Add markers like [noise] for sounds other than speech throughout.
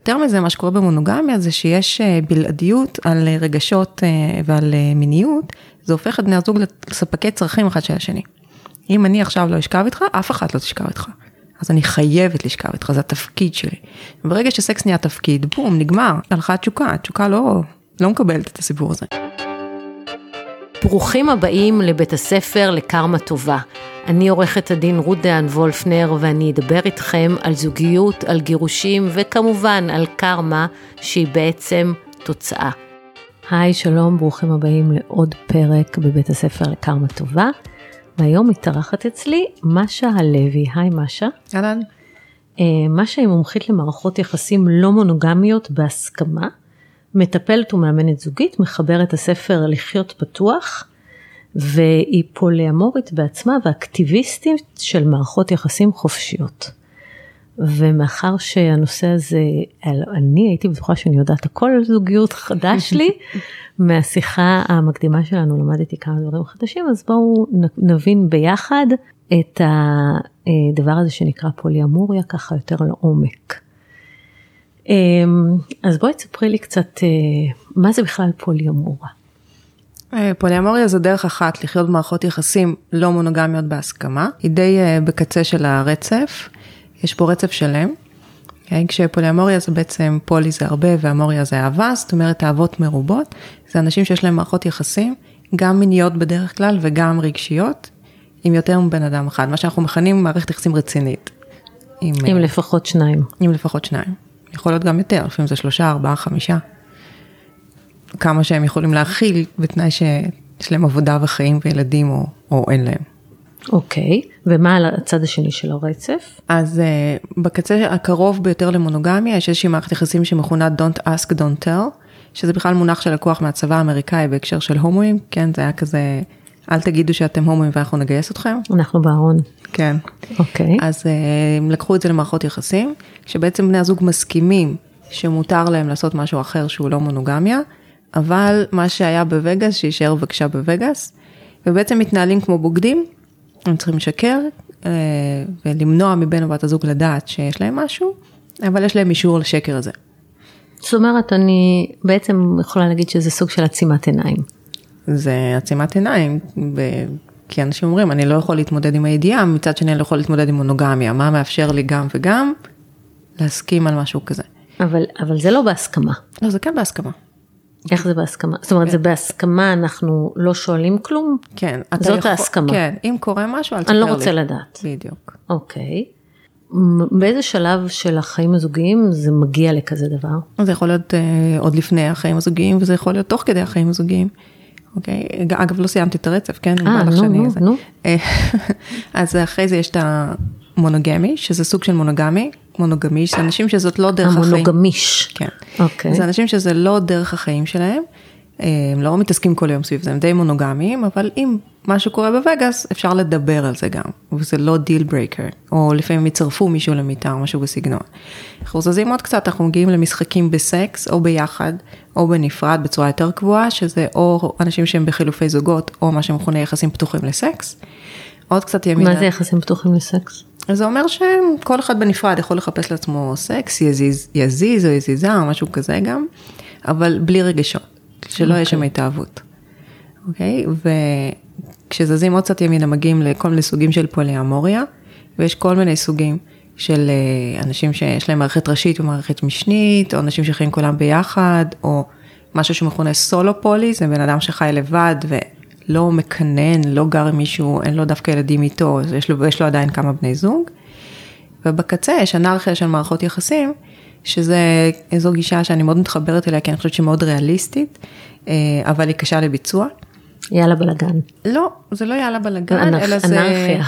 יותר מזה, מה שקורה במונוגמיה זה שיש אה, בלעדיות על רגשות אה, ועל אה, מיניות, זה הופך את בני הזוג לספקי צרכים אחד של השני. אם אני עכשיו לא אשכב איתך, אף אחד לא תשכב איתך. אז אני חייבת לשכב איתך, זה התפקיד שלי. ברגע שסקס נהיה תפקיד, בום, נגמר, הלכה התשוקה, התשוקה לא, לא מקבלת את הסיפור הזה. ברוכים הבאים לבית הספר לקרמה טובה. אני עורכת הדין רות דהן וולפנר ואני אדבר איתכם על זוגיות, על גירושים וכמובן על קרמה שהיא בעצם תוצאה. היי, שלום, ברוכים הבאים לעוד פרק בבית הספר לקרמה טובה. והיום מתארחת אצלי משה הלוי. היי משה. אהלן. אה, משה היא מומחית למערכות יחסים לא מונוגמיות בהסכמה. מטפלת ומאמנת זוגית, מחברת הספר לחיות פתוח, והיא פוליאמורית בעצמה ואקטיביסטית של מערכות יחסים חופשיות. ומאחר שהנושא הזה, אני הייתי בטוחה שאני יודעת הכל על זוגיות חדש לי, [laughs] מהשיחה המקדימה שלנו למדתי כמה דברים חדשים, אז בואו נבין ביחד את הדבר הזה שנקרא פוליאמוריה ככה יותר לעומק. אמ, אז בואי תספרי לי קצת, אה, מה זה בכלל פוליאמורה? אה, פוליאמוריה זה דרך אחת לחיות במערכות יחסים לא מונוגמיות בהסכמה, היא די אה, בקצה של הרצף, יש פה רצף שלם. כן? כשפוליאמוריה זה בעצם פולי זה הרבה ואמוריה זה אהבה, זאת אומרת אהבות מרובות, זה אנשים שיש להם מערכות יחסים, גם מיניות בדרך כלל וגם רגשיות, עם יותר מבן אדם אחד, מה שאנחנו מכנים מערכת יחסים רצינית. עם, עם לפחות שניים. עם לפחות שניים. יכול להיות גם יותר, לפעמים זה שלושה, ארבעה, חמישה. כמה שהם יכולים להכיל בתנאי שיש להם עבודה וחיים וילדים או, או אין להם. אוקיי, okay. ומה על הצד השני של הרצף? אז uh, בקצה הקרוב ביותר למונוגמיה יש איזושהי מערכת יחסים שמכונה Don't ask, don't tell, שזה בכלל מונח של לקוח מהצבא האמריקאי בהקשר של הומואים, כן, זה היה כזה, אל תגידו שאתם הומואים ואנחנו נגייס אתכם. אנחנו בארון. כן. אוקיי. Okay. אז uh, הם לקחו את זה למערכות יחסים, שבעצם בני הזוג מסכימים שמותר להם לעשות משהו אחר שהוא לא מונוגמיה, אבל מה שהיה בווגאס, שיישאר בבקשה בווגאס, ובעצם מתנהלים כמו בוגדים, הם צריכים לשקר אה, ולמנוע מבן או בת הזוג לדעת שיש להם משהו, אבל יש להם אישור לשקר הזה. זאת אומרת, אני בעצם יכולה להגיד שזה סוג של עצימת עיניים. זה עצימת עיניים, ב... כי אנשים אומרים, אני לא יכול להתמודד עם הידיעה, מצד שני אני לא יכול להתמודד עם מונוגמיה, מה מאפשר לי גם וגם להסכים על משהו כזה. אבל, אבל זה לא בהסכמה. לא, זה כן בהסכמה. איך זה בהסכמה? זאת אומרת, כן. זה בהסכמה, אנחנו לא שואלים כלום? כן. זאת יכול, ההסכמה. כן, אם קורה משהו, אל תספר לי. אני לא רוצה לי. לדעת. בדיוק. אוקיי. באיזה שלב של החיים הזוגיים זה מגיע לכזה דבר? זה יכול להיות uh, עוד לפני החיים הזוגיים, וזה יכול להיות תוך כדי החיים הזוגיים. אוקיי? אגב, לא סיימתי את הרצף, כן? אה, נו, נו, נו. [laughs] אז אחרי זה יש את המונוגמי, שזה סוג של מונוגמי, מונוגמיש, זה אנשים שזאת לא דרך החיים. המונוגמיש. כן. אוקיי. זה אנשים שזה לא דרך החיים שלהם, הם לא מתעסקים כל היום סביב זה, הם די מונוגמיים, אבל אם משהו קורה בווגאס, אפשר לדבר על זה גם, וזה לא deal breaker, או לפעמים יצרפו מישהו למיטה או משהו בסגנון. אנחנו זזים עוד קצת, אנחנו מגיעים למשחקים בסקס, או ביחד, או בנפרד בצורה יותר קבועה, שזה או אנשים שהם בחילופי זוגות, או מה שמכונה יחסים פתוחים לסקס. עוד קצת ימינה. מה זה יחסים פתוחים לסקס? זה אומר שכל אחד בנפרד יכול לחפש לעצמו סקס, יזיז, יזיז או יזיזה או משהו כזה גם, אבל בלי רגשות, שלא okay. יהיה שם אוקיי. התאהבות. אוקיי? Okay? וכשזזים עוד קצת ימינה מגיעים לכל מיני סוגים של פוליאמוריה, ויש כל מיני סוגים של אה, אנשים שיש להם מערכת ראשית ומערכת משנית, או אנשים שחיים כולם ביחד, או משהו שמכונה סולו פולי, זה בן אדם שחי לבד ו... לא מקנן, לא גר עם מישהו, אין לו דווקא ילדים איתו, יש לו, יש לו עדיין כמה בני זוג. ובקצה יש אנרכיה של מערכות יחסים, שזה איזו גישה שאני מאוד מתחברת אליה, כי אני חושבת שהיא מאוד ריאליסטית, אה, אבל היא קשה לביצוע. יאללה בלאגן. לא, זה לא יאללה בלאגן, אנרכ, אלא זה... אנרכיה.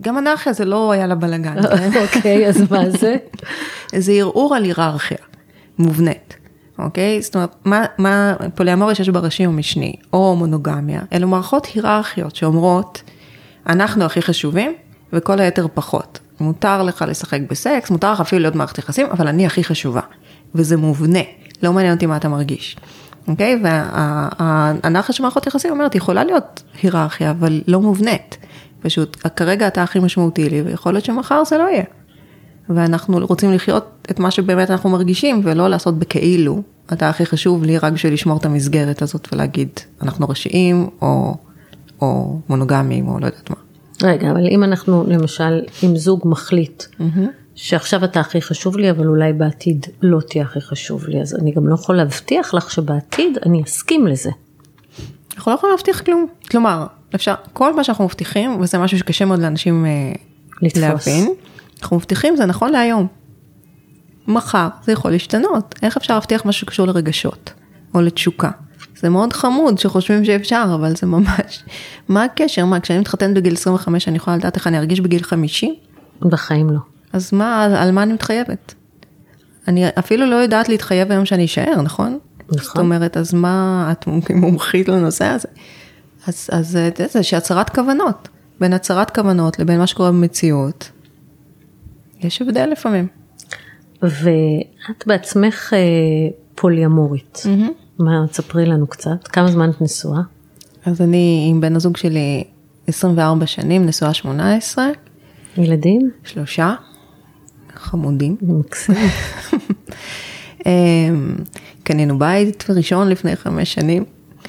גם אנרכיה זה לא יאללה בלאגן. [laughs] כן? אוקיי, אז מה זה? [laughs] זה ערעור על היררכיה מובנית. אוקיי? זאת אומרת, מה, מה פוליאמוריה שיש בה ראשי ומשני, או מונוגמיה, אלו מערכות היררכיות שאומרות, אנחנו הכי חשובים וכל היתר פחות. מותר לך לשחק בסקס, מותר לך אפילו להיות מערכת יחסים, אבל אני הכי חשובה. וזה מובנה, לא מעניין אותי מה אתה מרגיש. אוקיי? והאנרכיה של מערכות יחסים אומרת, יכולה להיות היררכיה, אבל לא מובנית. פשוט, כרגע אתה הכי משמעותי לי, ויכול להיות שמחר זה לא יהיה. ואנחנו רוצים לחיות את מה שבאמת אנחנו מרגישים, ולא לעשות בכאילו, אתה הכי חשוב לי רק בשביל לשמור את המסגרת הזאת ולהגיד, אנחנו ראשיים, או, או מונוגמיים, או לא יודעת מה. רגע, אבל אם אנחנו למשל, אם זוג מחליט mm-hmm. שעכשיו אתה הכי חשוב לי, אבל אולי בעתיד לא תהיה הכי חשוב לי, אז אני גם לא יכול להבטיח לך שבעתיד אני אסכים לזה. אנחנו לא יכולים להבטיח כלום. כלומר, אפשר, כל מה שאנחנו מבטיחים, וזה משהו שקשה מאוד לאנשים אה, לתפוס. להבין, אנחנו מבטיחים זה נכון להיום. מחר זה יכול להשתנות, איך אפשר להבטיח משהו שקשור לרגשות, או לתשוקה? זה מאוד חמוד שחושבים שאפשר, אבל זה ממש, מה הקשר? מה, כשאני מתחתנת בגיל 25, אני יכולה לדעת איך אני ארגיש בגיל 50? בחיים לא. אז מה, על מה אני מתחייבת? אני אפילו לא יודעת להתחייב היום שאני אשאר, נכון? נכון. זאת אומרת, אז מה, את מומחית לנושא הזה? אז, אז זה שהצהרת כוונות, בין הצהרת כוונות לבין מה שקורה במציאות, יש הבדל לפעמים. ואת בעצמך אה, פוליאמורית, mm-hmm. מה, תספרי לנו קצת, כמה זמן את נשואה? אז אני עם בן הזוג שלי 24 שנים, נשואה 18. ילדים? שלושה, חמודים. מקסים. [laughs] אמ, קנינו בית ראשון לפני חמש שנים.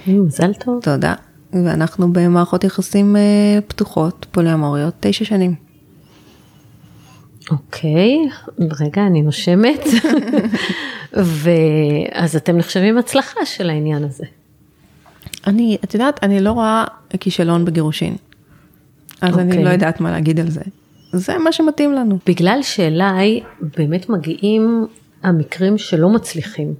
מזל טוב. תודה. ואנחנו במערכות יחסים אה, פתוחות, פוליאמוריות, תשע שנים. אוקיי, רגע, אני נושמת. [laughs] ואז אתם נחשבים הצלחה של העניין הזה. אני, את יודעת, אני לא רואה כישלון בגירושין. אז okay. אני אוקיי. לא יודעת מה להגיד על זה. זה מה שמתאים לנו. בגלל שאליי באמת מגיעים המקרים שלא מצליחים.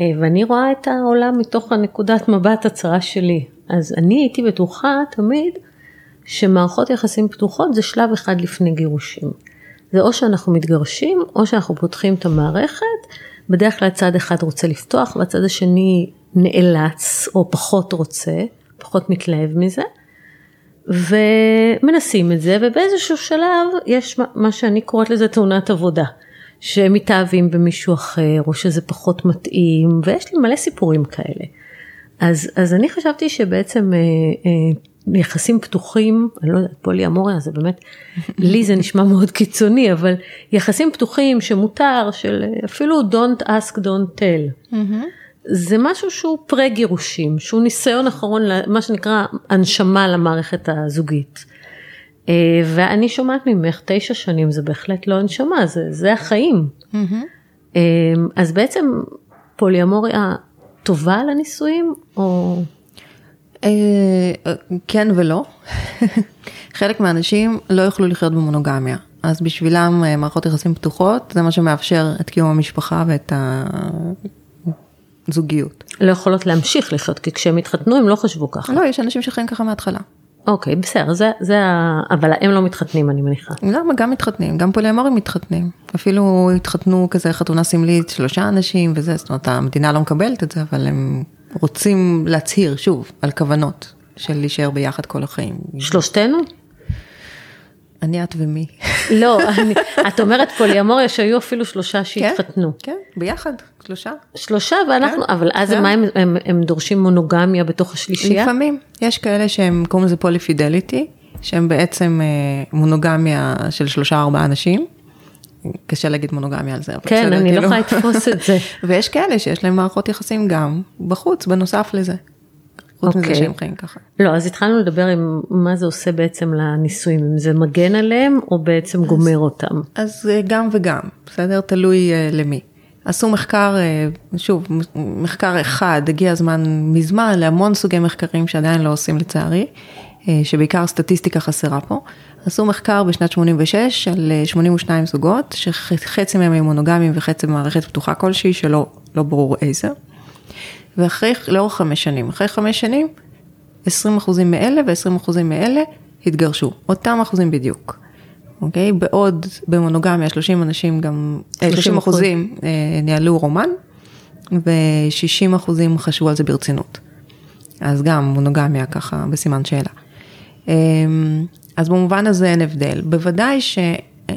אה, ואני רואה את העולם מתוך הנקודת מבט הצרה שלי. אז אני הייתי בטוחה תמיד שמערכות יחסים פתוחות זה שלב אחד לפני גירושים. זה או שאנחנו מתגרשים או שאנחנו פותחים את המערכת, בדרך כלל צד אחד רוצה לפתוח והצד השני נאלץ או פחות רוצה, פחות מתלהב מזה. ומנסים את זה ובאיזשהו שלב יש מה שאני קוראת לזה תאונת עבודה. שהם מתאהבים במישהו אחר או שזה פחות מתאים ויש לי מלא סיפורים כאלה. אז, אז אני חשבתי שבעצם אה, אה, יחסים פתוחים, אני לא יודעת, פולי אמוריה זה באמת, לי זה נשמע מאוד קיצוני, אבל יחסים פתוחים שמותר, של אפילו don't ask, don't tell. Mm-hmm. זה משהו שהוא פרה גירושים, שהוא ניסיון אחרון, מה שנקרא הנשמה למערכת הזוגית. אה, ואני שומעת ממך תשע שנים, זה בהחלט לא הנשמה, זה, זה החיים. Mm-hmm. אז בעצם פוליאמוריה טובה לנישואים, או... אה, כן ולא. [laughs] חלק מהאנשים לא יוכלו לחיות במונוגמיה, אז בשבילם מערכות יחסים פתוחות, זה מה שמאפשר את קיום המשפחה ואת הזוגיות. לא יכולות להמשיך לחיות, כי כשהם התחתנו הם לא חשבו ככה. לא, יש אנשים שחיים ככה מההתחלה. אוקיי, בסדר, זה, זה ה... אבל הם לא מתחתנים, אני מניחה. לא, גם מתחתנים, גם פוליאמורים מתחתנים. אפילו התחתנו כזה חתונה סמלית, שלושה אנשים וזה, זאת אומרת, המדינה לא מקבלת את זה, אבל הם רוצים להצהיר, שוב, על כוונות של להישאר ביחד כל החיים. שלושתנו? אני, את ומי. לא, אני, את אומרת פוליאמוריה שהיו אפילו שלושה כן, שהתחתנו. כן, כן, ביחד, שלושה. שלושה, ואנחנו, כן, אבל אז כן. מה הם, הם, הם דורשים מונוגמיה בתוך השלישייה? לפעמים, יש כאלה שהם קוראים לזה פוליפידליטי, שהם בעצם אה, מונוגמיה של שלושה ארבעה אנשים. קשה להגיד מונוגמיה על זה, כן, אני לא כאילו. לא יכולה לתפוס את זה. [laughs] ויש כאלה שיש להם מערכות יחסים גם בחוץ, בנוסף לזה. חוץ מזה אוקיי. שהם חיים ככה. לא, אז התחלנו לדבר עם מה זה עושה בעצם לנישואים, אם זה מגן עליהם או בעצם אז, גומר אותם. אז אה, גם וגם, בסדר? תלוי uh, למי. עשו מחקר, uh, שוב, מחקר אחד, הגיע הזמן מזמן להמון סוגי מחקרים שעדיין לא עושים לצערי, uh, שבעיקר סטטיסטיקה חסרה פה. עשו מחקר בשנת 86 על 82 זוגות, שחצי מהם היו מונוגמים וחצי במערכת פתוחה כלשהי, שלא לא ברור איזה. ואחרי, לאורך חמש שנים, אחרי חמש שנים, 20 אחוזים מאלה ו-20 אחוזים מאלה התגרשו, אותם אחוזים בדיוק. אוקיי? בעוד במונוגמיה 30 אנשים גם, 30 אה, אחוזים אה, ניהלו רומן, ו-60 אחוזים חשבו על זה ברצינות. אז גם מונוגמיה ככה בסימן שאלה. אז במובן הזה אין הבדל. בוודאי ש... אה,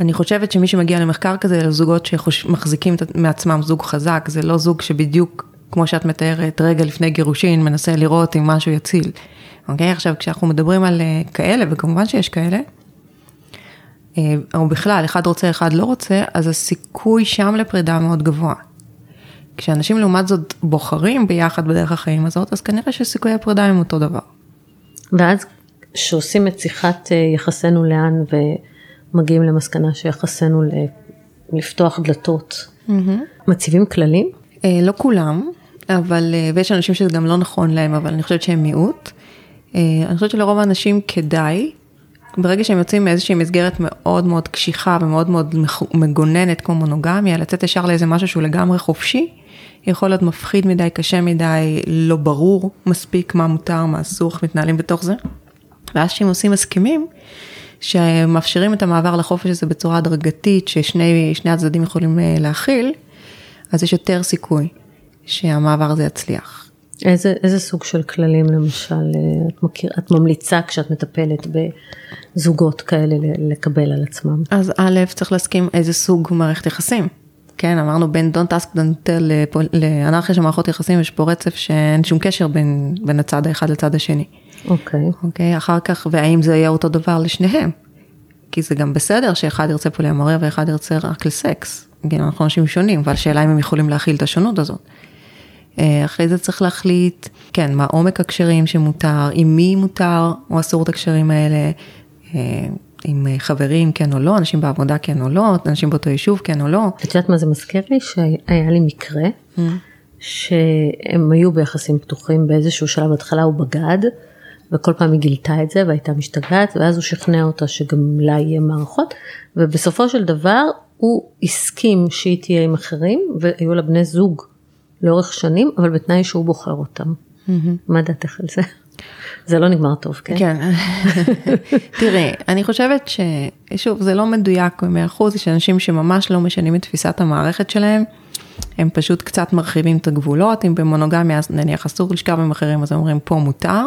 אני חושבת שמי שמגיע למחקר כזה, אלה זוגות שמחזיקים מעצמם זוג חזק, זה לא זוג שבדיוק, כמו שאת מתארת, רגע לפני גירושין, מנסה לראות אם משהו יציל. אוקיי? עכשיו, כשאנחנו מדברים על אה, כאלה, וכמובן שיש כאלה, אה, או בכלל, אחד רוצה, אחד לא רוצה, אז הסיכוי שם לפרידה מאוד גבוה. כשאנשים לעומת זאת בוחרים ביחד בדרך החיים הזאת, אז כנראה שסיכויי הפרידה הם אותו דבר. ואז כשעושים את שיחת אה, יחסנו לאן ומגיעים למסקנה שיחסנו לפתוח דלתות, mm-hmm. מציבים כללים? אה, לא כולם, אבל, ויש אנשים שזה גם לא נכון להם, אבל אני חושבת שהם מיעוט. אני חושבת שלרוב האנשים כדאי ברגע שהם יוצאים מאיזושהי מסגרת מאוד מאוד קשיחה ומאוד מאוד מגוננת כמו מונוגמיה, לצאת ישר לאיזה משהו שהוא לגמרי חופשי, יכול להיות מפחיד מדי, קשה מדי, לא ברור מספיק מה מותר, מה אסור, איך מתנהלים בתוך זה. ואז כשהם עושים הסכמים, שמאפשרים את המעבר לחופש הזה בצורה הדרגתית, ששני הצדדים יכולים אה, להכיל, אז יש יותר סיכוי שהמעבר הזה יצליח. איזה, איזה סוג של כללים למשל אה, את, מכיר, את ממליצה כשאת מטפלת בזוגות כאלה לקבל על עצמם? אז א', צריך להסכים איזה סוג מערכת יחסים. כן, אמרנו בין Don't ask don't tell לאנרכיה של מערכות יחסים, יש פה רצף שאין שום קשר בין, בין הצד האחד לצד השני. אוקיי. Okay. אוקיי, okay, אחר כך, והאם זה יהיה אותו דבר לשניהם? כי זה גם בסדר שאחד ירצה פוליאמוריה ואחד ירצה רק לסקס. כן, אנחנו אנשים שונים, אבל השאלה אם הם יכולים להכיל את השונות הזאת. אה, אחרי זה צריך להחליט, כן, מה עומק הקשרים שמותר, עם מי מותר או אסור את הקשרים האלה, אה, עם חברים כן או לא, אנשים בעבודה כן או לא, אנשים באותו יישוב כן או לא. את יודעת מה זה מזכיר לי? שהיה לי מקרה, mm. שהם היו ביחסים פתוחים באיזשהו שלב, בהתחלה הוא בגד, וכל פעם היא גילתה את זה והייתה משתגעת, ואז הוא שכנע אותה שגם לה יהיה מערכות, ובסופו של דבר הוא הסכים שהיא תהיה עם אחרים, והיו לה בני זוג. לאורך שנים, אבל בתנאי שהוא בוחר אותם. מה דעתך על זה? [laughs] זה לא נגמר טוב, כן? כן. [laughs] תראי, אני חושבת ששוב, זה לא מדויק ב-100%, יש אנשים שממש לא משנים את תפיסת המערכת שלהם, הם פשוט קצת מרחיבים את הגבולות, אם במונוגמיה נניח אסור לשכב עם אחרים, אז אומרים פה מותר,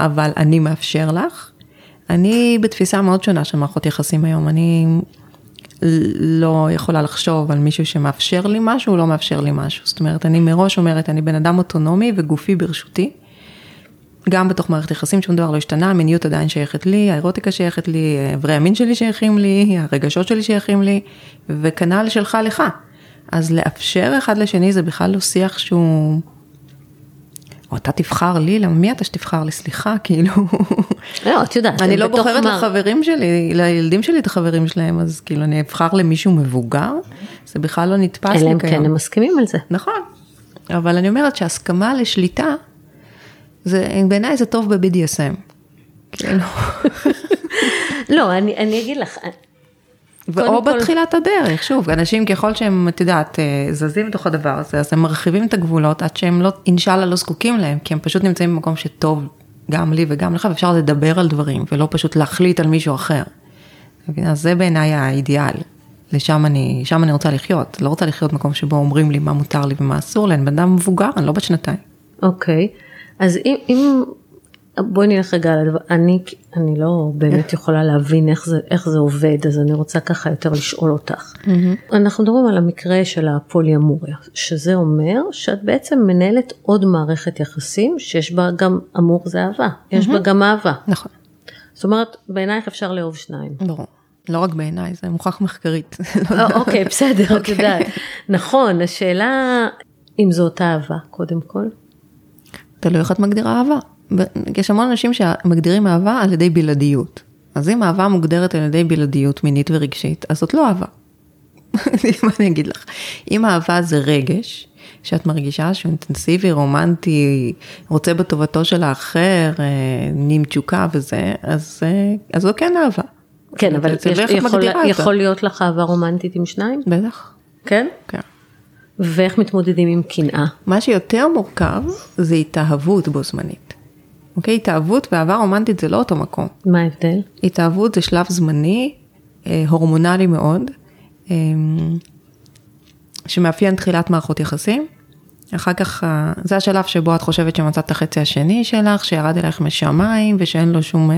אבל אני מאפשר לך. אני בתפיסה מאוד שונה של מערכות יחסים היום, אני לא יכולה לחשוב על מישהו שמאפשר לי משהו, או לא מאפשר לי משהו. זאת אומרת, אני מראש אומרת, אני בן אדם אוטונומי וגופי ברשותי. גם בתוך מערכת יחסים, שום דבר לא השתנה, המיניות עדיין שייכת לי, האירוטיקה שייכת לי, אברי המין שלי שייכים לי, הרגשות שלי שייכים לי, וכנ"ל שלך לך. אז לאפשר אחד לשני זה בכלל לא שיח שהוא או אתה תבחר לי, למה מי אתה שתבחר לי, סליחה, כאילו. לא, את יודעת, אני לא בוחרת מה... לחברים שלי, לילדים שלי את החברים שלהם, אז כאילו אני אבחר למישהו מבוגר, זה בכלל לא נתפס לי כיום. אלא אם כן הם מסכימים על זה. נכון, אבל אני אומרת שהסכמה לשליטה, זה, בעיניי זה טוב ב-BDSM. כאילו. [laughs] לא, אני, אני אגיד לך, או בתחילת כל... הדרך, שוב, אנשים ככל שהם, את יודעת, אה, זזים בתוך הדבר הזה, אז הם מרחיבים את הגבולות עד שהם לא, אינשאללה לא זקוקים להם, כי הם פשוט נמצאים במקום שטוב גם לי וגם לך, ואפשר לדבר על דברים, ולא פשוט להחליט על מישהו אחר. אז זה בעיניי האידיאל, לשם אני, שם אני רוצה לחיות, לא רוצה לחיות במקום שבו אומרים לי מה מותר לי ומה אסור לי, אני בן אדם מבוגר, אני לא בת שנתיים. אוקיי, okay. אז אם, אם בואי נלך רגע על הדבר, אני, אני לא באמת יכולה להבין איך זה, איך זה עובד, אז אני רוצה ככה יותר לשאול אותך. Mm-hmm. אנחנו מדברים על המקרה של הפוליאמוריה, שזה אומר שאת בעצם מנהלת עוד מערכת יחסים שיש בה גם אמור זה אהבה, יש mm-hmm. בה גם אהבה. נכון. זאת אומרת, בעינייך אפשר לאהוב שניים. ברור. לא רק בעיניי, זה מוכח מחקרית. [laughs] לא אוקיי, בסדר, את אוקיי. יודעת. נכון, השאלה אם זו אותה אהבה, קודם כל. תלוי איך את מגדירה אהבה. יש המון אנשים שמגדירים אהבה על ידי בלעדיות. אז אם אהבה מוגדרת על ידי בלעדיות מינית ורגשית, אז זאת לא אהבה. [laughs] מה אני אגיד לך? אם אהבה זה רגש, שאת מרגישה שהוא אינטנסיבי, רומנטי, רוצה בטובתו של האחר, אה, נים תשוקה וזה, אז, אה, אז זו כן אהבה. כן, אבל יש, יכול, יכול להיות לך אהבה רומנטית עם שניים? בטח. כן? כן. ואיך מתמודדים עם קנאה? מה שיותר מורכב זה התאהבות בו זמנית. אוקיי? התאהבות ואהבה רומנטית זה לא אותו מקום. מה ההבדל? התאהבות זה שלב זמני, אה, הורמונלי מאוד, אה, שמאפיין תחילת מערכות יחסים. אחר כך, אה, זה השלב שבו את חושבת שמצאת את החצי השני שלך, שירד אלייך משמיים ושאין לו שום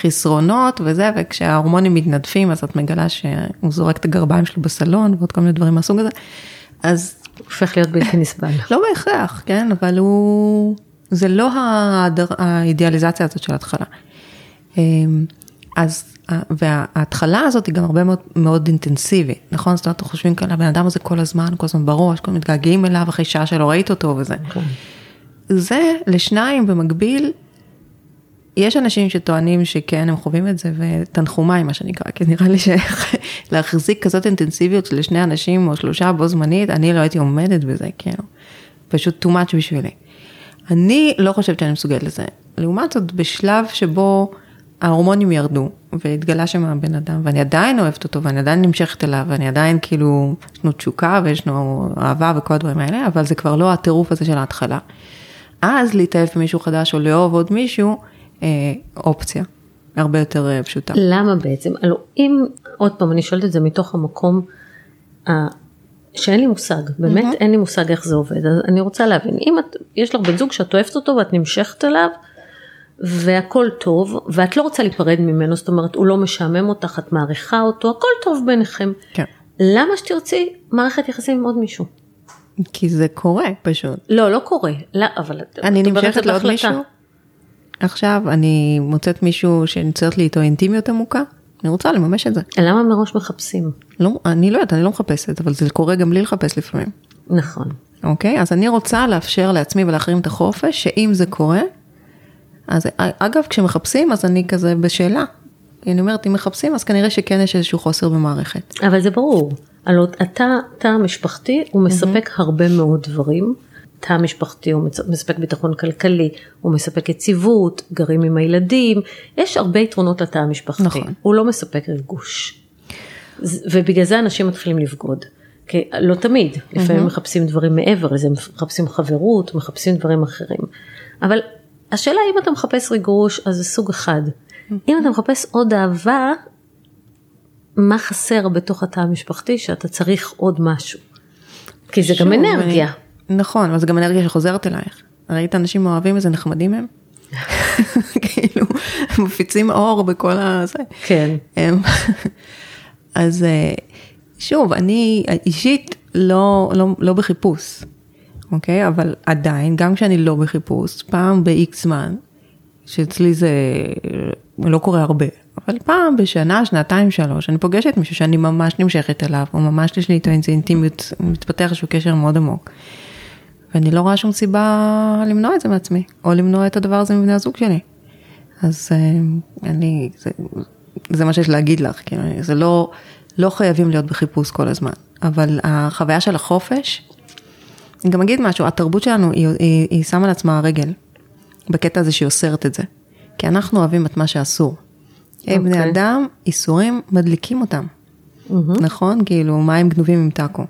חסרונות וזה, וכשההורמונים מתנדפים אז את מגלה שהוא זורק את הגרביים שלו בסלון ועוד כל מיני דברים מהסוג הזה. אז... הופך להיות בלתי נסבל. לא בהכרח, כן, אבל הוא... זה לא הדר... האידיאליזציה הזאת של ההתחלה. אמ, אז וההתחלה הזאת היא גם הרבה מאוד, מאוד אינטנסיבית, נכון? זאת אומרת, אנחנו חושבים כאן, הבן אדם הזה כל הזמן, כל הזמן בראש, כל הזמן מתגעגעים אליו אחרי שעה שלא ראית אותו וזה. כן. זה לשניים במקביל, יש אנשים שטוענים שכן, הם חווים את זה, ותנחומיי, מה שנקרא, כי נראה לי שלהחזיק כזאת אינטנסיביות לשני אנשים או שלושה בו זמנית, אני לא הייתי עומדת בזה, כאילו, פשוט too much בשבילי. אני לא חושבת שאני מסוגלת לזה. לעומת זאת, בשלב שבו ההורמונים ירדו, והתגלה שם הבן אדם, ואני עדיין אוהבת אותו, ואני עדיין נמשכת אליו, ואני עדיין כאילו, יש לנו תשוקה ויש לנו אהבה וכל הדברים האלה, אבל זה כבר לא הטירוף הזה של ההתחלה. אז להתאהב במישהו חדש או לאהוב עוד מישהו, אה, אופציה, הרבה יותר אה, פשוטה. למה בעצם? הלוא אם, עוד פעם, אני שואלת את זה מתוך המקום שאין לי מושג, באמת מהמם. אין לי מושג איך זה עובד, אז אני רוצה להבין, אם את, יש לך בן זוג שאת אוהבת אותו ואת נמשכת אליו, והכל טוב, ואת לא רוצה להיפרד ממנו, זאת אומרת, הוא לא משעמם אותך, את מעריכה אותו, הכל טוב ביניכם. כן. למה שתרצי מערכת יחסים עם עוד מישהו? כי זה קורה פשוט. לא, לא קורה. לא, אבל את אני נמשכת לעוד. מישהו, עכשיו אני מוצאת מישהו שנמצאת לי איתו אינטימיות עמוקה, אני רוצה לממש את זה. למה מראש מחפשים? לא, אני לא יודעת, אני לא מחפשת, אבל זה קורה גם בלי לחפש לפעמים. נכון. אוקיי? אז אני רוצה לאפשר לעצמי ולאחרים את החופש, שאם זה קורה, אז אגב, כשמחפשים, אז אני כזה בשאלה. אני אומרת, אם מחפשים, אז כנראה שכן יש איזשהו חוסר במערכת. אבל זה ברור. הלוא התא התא המשפחתי הוא מספק הרבה מאוד דברים. תא משפחתי הוא מספק ביטחון כלכלי, הוא מספק יציבות, גרים עם הילדים, יש הרבה יתרונות לתא המשפחתי. נכון. הוא לא מספק ריגוש. ובגלל זה אנשים מתחילים לבגוד. כי לא תמיד, לפעמים מחפשים דברים מעבר לזה, מחפשים חברות, מחפשים דברים אחרים. אבל השאלה אם אתה מחפש ריגוש, אז זה סוג אחד. אם אתה מחפש עוד אהבה, מה חסר בתוך התא המשפחתי שאתה צריך עוד משהו? כי זה גם שוב, אנרגיה. נכון, אבל זה גם אנרגיה שחוזרת אלייך. ראית אנשים אוהבים איזה נחמדים הם? [laughs] כאילו, מפיצים אור בכל הזה. כן. אז אה, שוב, אני אישית לא, לא, לא בחיפוש, אוקיי? אבל עדיין, גם כשאני לא בחיפוש, פעם ב-X זמן, שאצלי זה לא קורה הרבה, אבל פעם בשנה, שנתיים, שלוש, אני פוגשת מישהו שאני ממש נמשכת אליו, או ממש יש לי איתו איזה אינטימיות, מתפתח איזשהו קשר מאוד עמוק. ואני לא רואה שום סיבה למנוע את זה מעצמי, או למנוע את הדבר הזה מבני הזוג שלי. אז אה, אני, זה, זה מה שיש להגיד לך, כאילו, זה לא, לא חייבים להיות בחיפוש כל הזמן, אבל החוויה של החופש, אני גם אגיד משהו, התרבות שלנו היא, היא, היא שמה לעצמה רגל, בקטע הזה שהיא אוסרת את זה, כי אנחנו אוהבים את מה שאסור. Okay. בני אוקיי. אדם, איסורים מדליקים אותם, מהמם. נכון? כאילו, מים גנובים עם טאקו.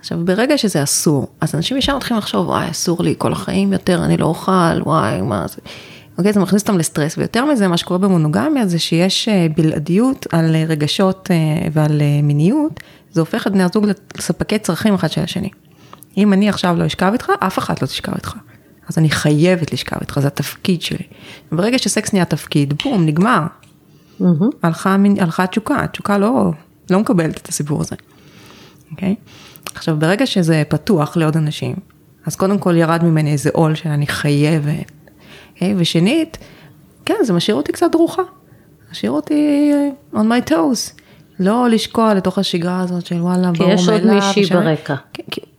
עכשיו, ברגע שזה אסור, אז אנשים ישר מתחילים לחשוב, וואי, אסור לי כל החיים יותר, אני לא אוכל, וואי, מה זה. אוקיי, זה מכניס אותם לסטרס, ויותר מזה, מה שקורה במונוגמיה זה שיש אה, בלעדיות על אה, רגשות אה, ועל מיניות, זה הופך את בני הזוג לספקי צרכים אחד של השני. אם אני עכשיו לא אשכב איתך, אף אחת לא תשכב איתך. אז אני חייבת לשכב איתך, זה התפקיד שלי. ברגע שסקס נהיה תפקיד, בום, נגמר. מהמם. הלכה, הלכה התשוקה, התשוקה לא, לא מקבלת את הסיפור הזה, אוקיי? עכשיו, ברגע שזה פתוח לעוד אנשים, אז קודם כל ירד ממני איזה עול שאני חייבת, אוקיי? ושנית, כן, זה משאיר אותי קצת דרוכה, משאיר אותי אה, on my toes, לא לשקוע לתוך השגרה הזאת של וואלה, כי ברור יש עוד מאליו, מישהי ושאני- ברקע.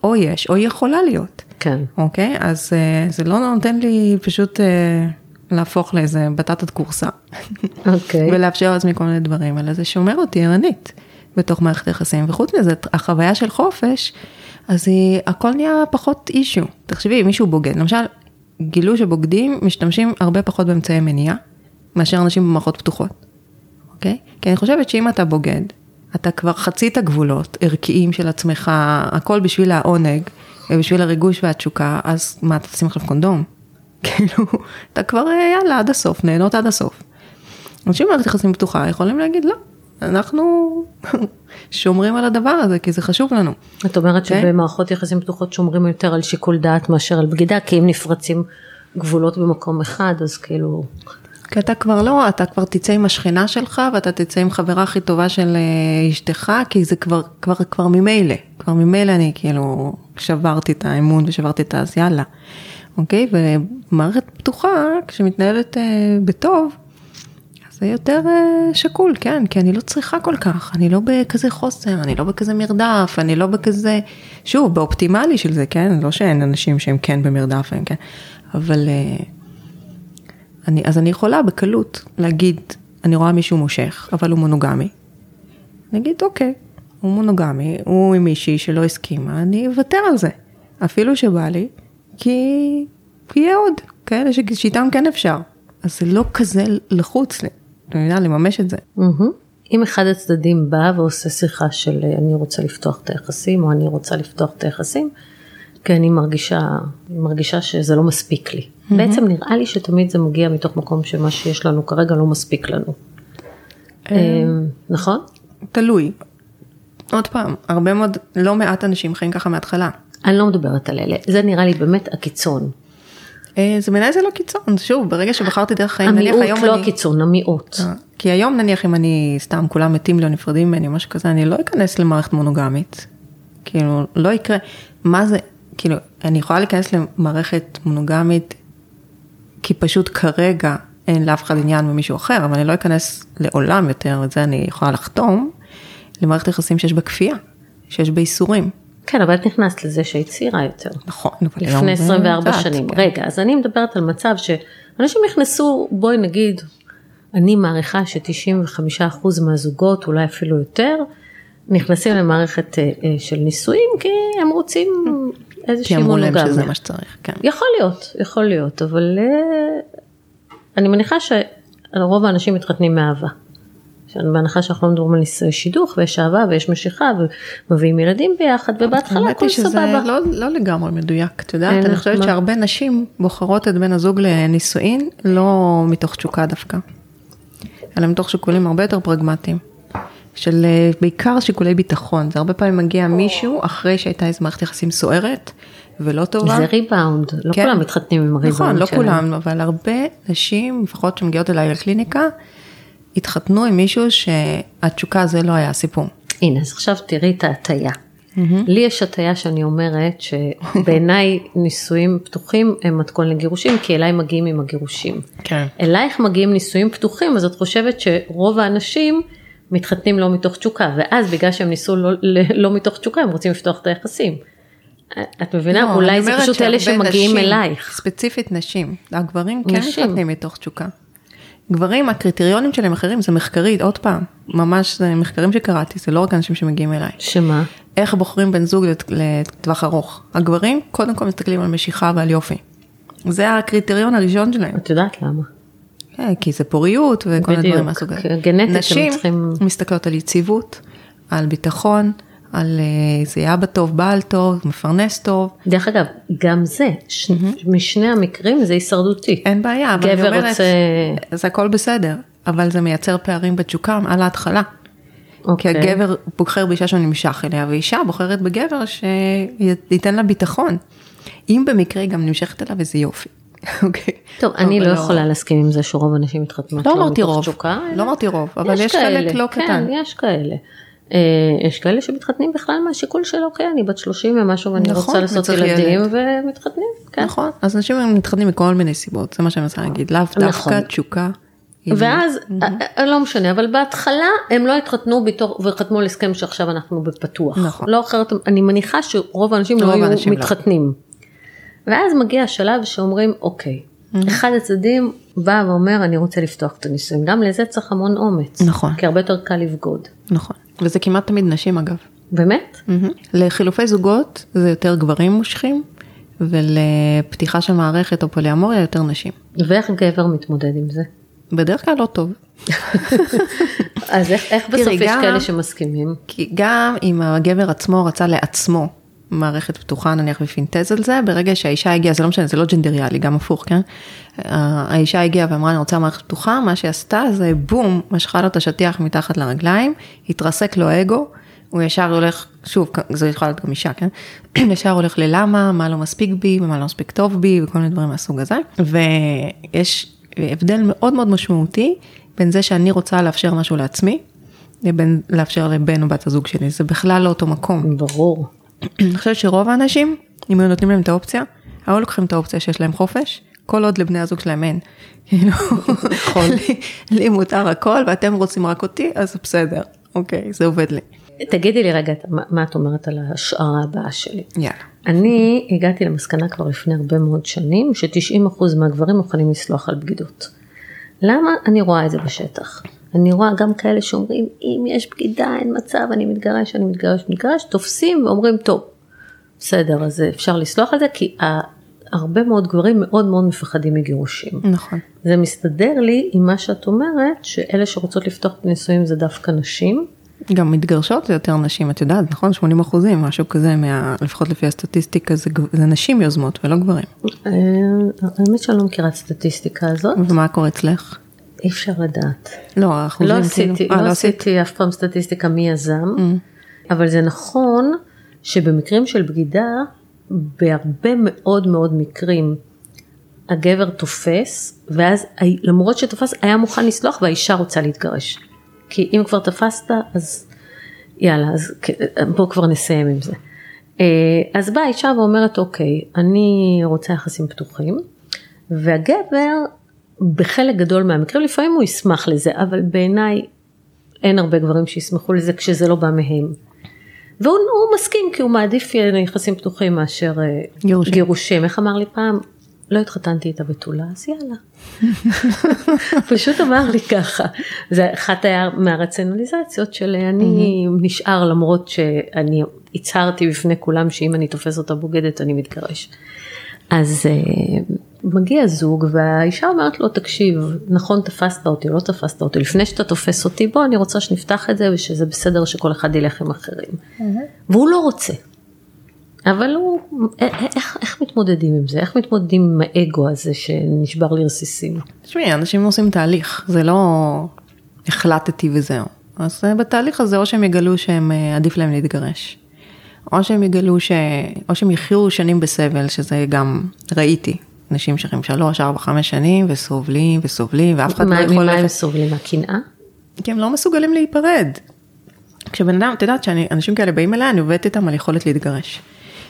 או יש, או יכולה להיות. כן. אוקיי? אז אה, זה לא נותן לי פשוט אה, להפוך לאיזה בטטת קורסה. אוקיי. [laughs] ולאפשר לעצמי כל מיני דברים, אלא זה שומר אותי ערנית בתוך מערכת היחסים. וחוץ מזה, החוויה של חופש, אז היא, הכל נהיה פחות אישו. תחשבי, אם מישהו בוגד, למשל, גילו שבוגדים משתמשים הרבה פחות באמצעי מניעה, מאשר אנשים במערכות פתוחות, אוקיי? כי אני חושבת שאם אתה בוגד, אתה כבר חצית גבולות ערכיים של עצמך, הכל בשביל העונג, ובשביל הריגוש והתשוקה, אז מה, אתה תשים עכשיו קונדום? [laughs] כאילו, אתה כבר, אה, יאללה, עד הסוף, נהנות עד הסוף. אנשים במערכת יחסים פתוחה יכולים להגיד, לא, אנחנו שומרים על הדבר הזה, כי זה חשוב לנו. את אומרת כן. שבמערכות יחסים פתוחות שומרים יותר על שיקול דעת מאשר על בגידה, כי אם נפרצים גבולות במקום אחד, אז כאילו... כי אתה כבר לא, אתה כבר תצא עם השכנה שלך, ואתה תצא עם חברה הכי טובה של אה, אשתך, כי זה כבר, כבר, כבר ממילא, כבר ממילא אני כאילו שברתי את האמון ושברתי את אז יאללה, אוקיי? ומערכת פתוחה, כשמתנהלת אה, בטוב, זה יותר אה, שקול, כן, כי אני לא צריכה כל כך, אני לא בכזה חוסר, אני לא בכזה מרדף, אני לא בכזה, שוב, באופטימלי של זה, כן, לא שאין אנשים שהם כן במרדף, הם כן, אבל אה, אני, אז אני יכולה בקלות להגיד, אני רואה מישהו מושך, אבל הוא מונוגמי. נגיד, אוקיי, הוא מונוגמי, הוא עם מישהי שלא הסכימה, אני אוותר על זה. אפילו שבא לי, כי, יהיה עוד כאלה ש- שאיתם כן אפשר. אז זה לא כזה לחוץ לי, אתה יודע, לממש את זה. אם אחד הצדדים בא ועושה שיחה של אני רוצה לפתוח את היחסים או אני רוצה לפתוח את היחסים, כי אני מרגישה, מרגישה שזה לא מספיק לי. בעצם נראה לי שתמיד זה מגיע מתוך מקום שמה שיש לנו כרגע לא מספיק לנו. אה, נכון? תלוי. עוד פעם, הרבה מאוד, לא מעט אנשים חיים ככה מההתחלה. אני לא מדברת על אלה, זה נראה לי באמת הקיצון. אה, זה בעיניי זה לא קיצון, שוב, ברגע שבחרתי דרך חיים, נניח המיעוט, היום לא אני... הקיצון, המיעוט. אה, כי היום נניח אם אני סתם כולם מתים לא נפרדים ממני או משהו כזה, אני לא אכנס למערכת מונוגמית. כאילו, לא יקרה. מה זה, כאילו, אני יכולה להיכנס למערכת מונוגמית, כי פשוט כרגע אין לאף אחד עניין ממישהו אחר, אבל אני לא אכנס לעולם יותר, את זה אני יכולה לחתום, למערכת יחסים שיש בה כפייה, שיש בה איסורים. כן, אבל את נכנסת לזה שהיית צעירה יותר. נכון, אבל היום לפני זה 24 קצת, שנים. כן. רגע, אז אני מדברת על מצב שאנשים נכנסו, בואי נגיד, אני מעריכה ש-95% מהזוגות, אולי אפילו יותר, נכנסים למערכת אה, אה, של נישואים כי הם רוצים כי איזושהי אמרו להם שזה מונוגמיה. מה שצריך, כן. יכול להיות, יכול להיות, אבל אה, אני מניחה שרוב האנשים מתחתנים מאהבה. בהנחה שאנחנו לא מדברים על נישואי שידוך ויש אהבה ויש משיכה ומביאים ילדים ביחד ובהתחלה האמת הכל היא שזה סבבה. לא, לא לגמרי מדויק, את יודעת, אני חושבת מה? שהרבה נשים בוחרות את בן הזוג לנישואין, לא מתוך תשוקה דווקא, אלא מתוך שיקולים הרבה יותר פרגמטיים, של אה, בעיקר שיקולי ביטחון, זה הרבה פעמים מגיע מישהו אחרי שהייתה איזו מערכת יחסים סוערת ולא טובה. זה ריבאונד, לא כן. כולם מתחתנים עם הריבאונד נכון, לא שלהם. כולם, אבל הרבה נשים, לפחות שמגיעות אליי לקליניקה, התחתנו עם מישהו שהתשוקה זה לא היה הסיפור. הנה, אז עכשיו תראי את ההטייה. לי יש הטייה שאני אומרת שבעיניי [laughs] נישואים פתוחים הם מתכון לגירושים, כי אליי מגיעים עם הגירושים. כן. אלייך מגיעים נישואים פתוחים, אז את חושבת שרוב האנשים מתחתנים לא מתוך תשוקה, ואז בגלל שהם ניסו לא, לא מתוך תשוקה, הם רוצים לפתוח את היחסים. את מבינה? לא, אולי זה פשוט אלה שמגיעים נשים, אלייך. ספציפית נשים, הגברים כן. מתחתנים מתוך תשוקה. גברים, הקריטריונים שלהם אחרים, זה מחקרית, עוד פעם, ממש זה מחקרים שקראתי, זה לא רק אנשים שמגיעים אליי. שמה? איך בוחרים בן זוג לט- לטווח ארוך. הגברים קודם כל מסתכלים על משיכה ועל יופי. זה הקריטריון הראשון שלהם. את יודעת למה? כן, כי זה פוריות וכל בדיוק. דברים מהסוג הזה. גנטית נשים צריכים- מסתכלות על יציבות, על ביטחון, על אה, זה אבא טוב, בעל טוב, מפרנס טוב. דרך אגב, גם זה, ש... משני המקרים זה הישרדותי. אין בעיה, אבל אני אומרת, רוצה... זה הכל בסדר, אבל זה מייצר פערים בתשוקה על ההתחלה. כי אוקיי. הגבר בוחר באישה שהוא נמשך אליה, ואישה בוחרת בגבר שייתן לה ביטחון. אם במקרה גם נמשכת אליו, איזה יופי. [laughs] אוקיי. טוב, אני לא יכולה להסכים עם זה שרוב הנשים מתחתנות לא לא אמרתי רוב. לא אמרתי רוב, אבל יש חלק לא כן, קטן. יש כאלה. אה, יש כאלה שמתחתנים בכלל מהשיקול של אוקיי, אני בת 30 ומשהו ואני נכון, רוצה לעשות ילדים ילד. ומתחתנים, כן. נכון, אז אנשים מתחתנים מכל מיני סיבות, זה מה שאני מנסה להגיד, לאו נכון. דווקא תשוקה. היא- ואז, אה, לא משנה, אבל בהתחלה הם לא התחתנו בתור, וחתמו על הסכם שעכשיו אנחנו בפתוח. נכון. לא אחרת, אני מניחה שרוב האנשים לא היו האנשים לא. מתחתנים. ואז מגיע השלב שאומרים, אוקיי, אחד הצדדים בא ואומר, אני רוצה לפתוח את הנישואים. גם לזה צריך המון אומץ. נכון. כי הרבה יותר קל לבגוד. נכון, וזה כמעט תמיד נשים אגב. באמת? לחילופי זוגות זה יותר גברים מושכים, ולפתיחה של מערכת או פוליאמוריה יותר נשים. ואיך גבר מתמודד עם זה? בדרך כלל לא טוב. [laughs] אז איך, איך בסוף יש גם- כאלה שמסכימים? כי גם אם הגבר עצמו רצה לעצמו מערכת פתוחה נניח ופינטז על זה, ברגע שהאישה הגיעה, זה לא משנה, זה לא ג'נדריאלי, גם הפוך, כן? ה- האישה הגיעה ואמרה, אני רוצה מערכת פתוחה, מה שהיא עשתה זה בום, משכה לו את השטיח מתחת לרגליים, התרסק לו האגו, הוא ישר הולך, שוב, זה יכול להיות גם אישה, כן? [clears throat] ישר הולך ללמה, מה לא מספיק בי, ומה לא מספיק טוב בי, וכל מיני דברים מהסוג הזה. ויש הבדל מאוד מאוד משמעותי בין זה שאני רוצה לאפשר משהו לעצמי, לבין לאפשר לבן או בת הזוג שלי, זה בכלל לא אותו מקום. ברור. אני חושבת שרוב האנשים, אם היו נותנים להם את האופציה, היו לוקחים את האופציה שיש להם חופש, כל עוד לבני הזוג שלהם אין. כאילו, [laughs] לי- לי מותר הכל ואתם רוצים רק אותי, אז בסדר, אוקיי, זה עובד לי. תגידי לי רגע, מה את אומרת על ההשערה הבאה שלי? יאללה. אני הגעתי למסקנה כבר לפני הרבה מאוד שנים, ש-90% מהגברים מוכנים לסלוח על בגידות. למה? אני רואה את זה בשטח. אני רואה גם כאלה שאומרים, אם יש בגידה, אין מצב, אני מתגרש, אני מתגרש, מתגרש, תופסים ואומרים, טוב, בסדר, אז אפשר לסלוח על זה, כי הרבה מאוד גברים מאוד מאוד מפחדים מגירושים. נכון. זה מסתדר לי עם מה שאת אומרת, שאלה שרוצות לפתוח בנישואים זה דווקא נשים. גם מתגרשות זה יותר נשים, את יודעת, נכון? 80 אחוזים, משהו כזה, מה, לפחות לפי הסטטיסטיקה, זה, זה נשים יוזמות ולא גברים. אה, האמת שאני לא מכירה את הסטטיסטיקה הזאת, ומה קורה אצלך? אי אפשר לדעת. לא, האחוזים לא כאילו- עשיתי, אה, לא עשית? עשיתי אף פעם סטטיסטיקה מי יזם, אבל זה נכון שבמקרים של בגידה, בהרבה מאוד מאוד מקרים הגבר תופס, ואז למרות שתפס היה מוכן לסלוח והאישה רוצה להתגרש. כי אם כבר תפסת אז יאללה, אז כ- בוא כבר נסיים עם זה. אה, אז באה האישה ואומרת אוקיי, אני רוצה יחסים פתוחים, והגבר בחלק גדול מהמקרים, לפעמים הוא ישמח לזה, אבל בעיניי אין הרבה גברים שישמחו לזה כשזה לא בא מהם. והוא הוא מסכים כי הוא מעדיף יחסים פתוחים מאשר אה, גירושים. גירושים. איך אמר לי פעם? לא התחתנתי איתה בתולה, אז יאללה. [laughs] פשוט אמר לי ככה. זה אחת היה מהרציונליזציות של אני נשאר למרות שאני הצהרתי בפני כולם שאם אני תופס אותה בוגדת אני מתגרש. אז אה, מגיע זוג והאישה אומרת לו תקשיב נכון תפסת אותי או לא תפסת אותי לפני שאתה תופס אותי בוא אני רוצה שנפתח את זה ושזה בסדר שכל אחד ילך עם אחרים. והוא לא רוצה. אבל הוא, איך, איך מתמודדים עם זה? איך מתמודדים עם האגו הזה שנשבר לרסיסים? תשמעי, אנשים עושים תהליך, זה לא החלטתי וזהו. אז אה, בתהליך הזה או שהם יגלו שהם אה, עדיף להם להתגרש, או שהם יגלו ש... או שהם יחיו שנים בסבל, שזה גם ראיתי. אנשים שחיים שלוש, ארבע, חמש שנים וסובלים וסובלים ואף אחד לא יכול ממה הם סובלים? מהקנאה? כי הם לא מסוגלים להיפרד. כשבן אדם, את יודעת שאנשים כאלה באים אליי, אני עובדת איתם על יכולת להתגרש.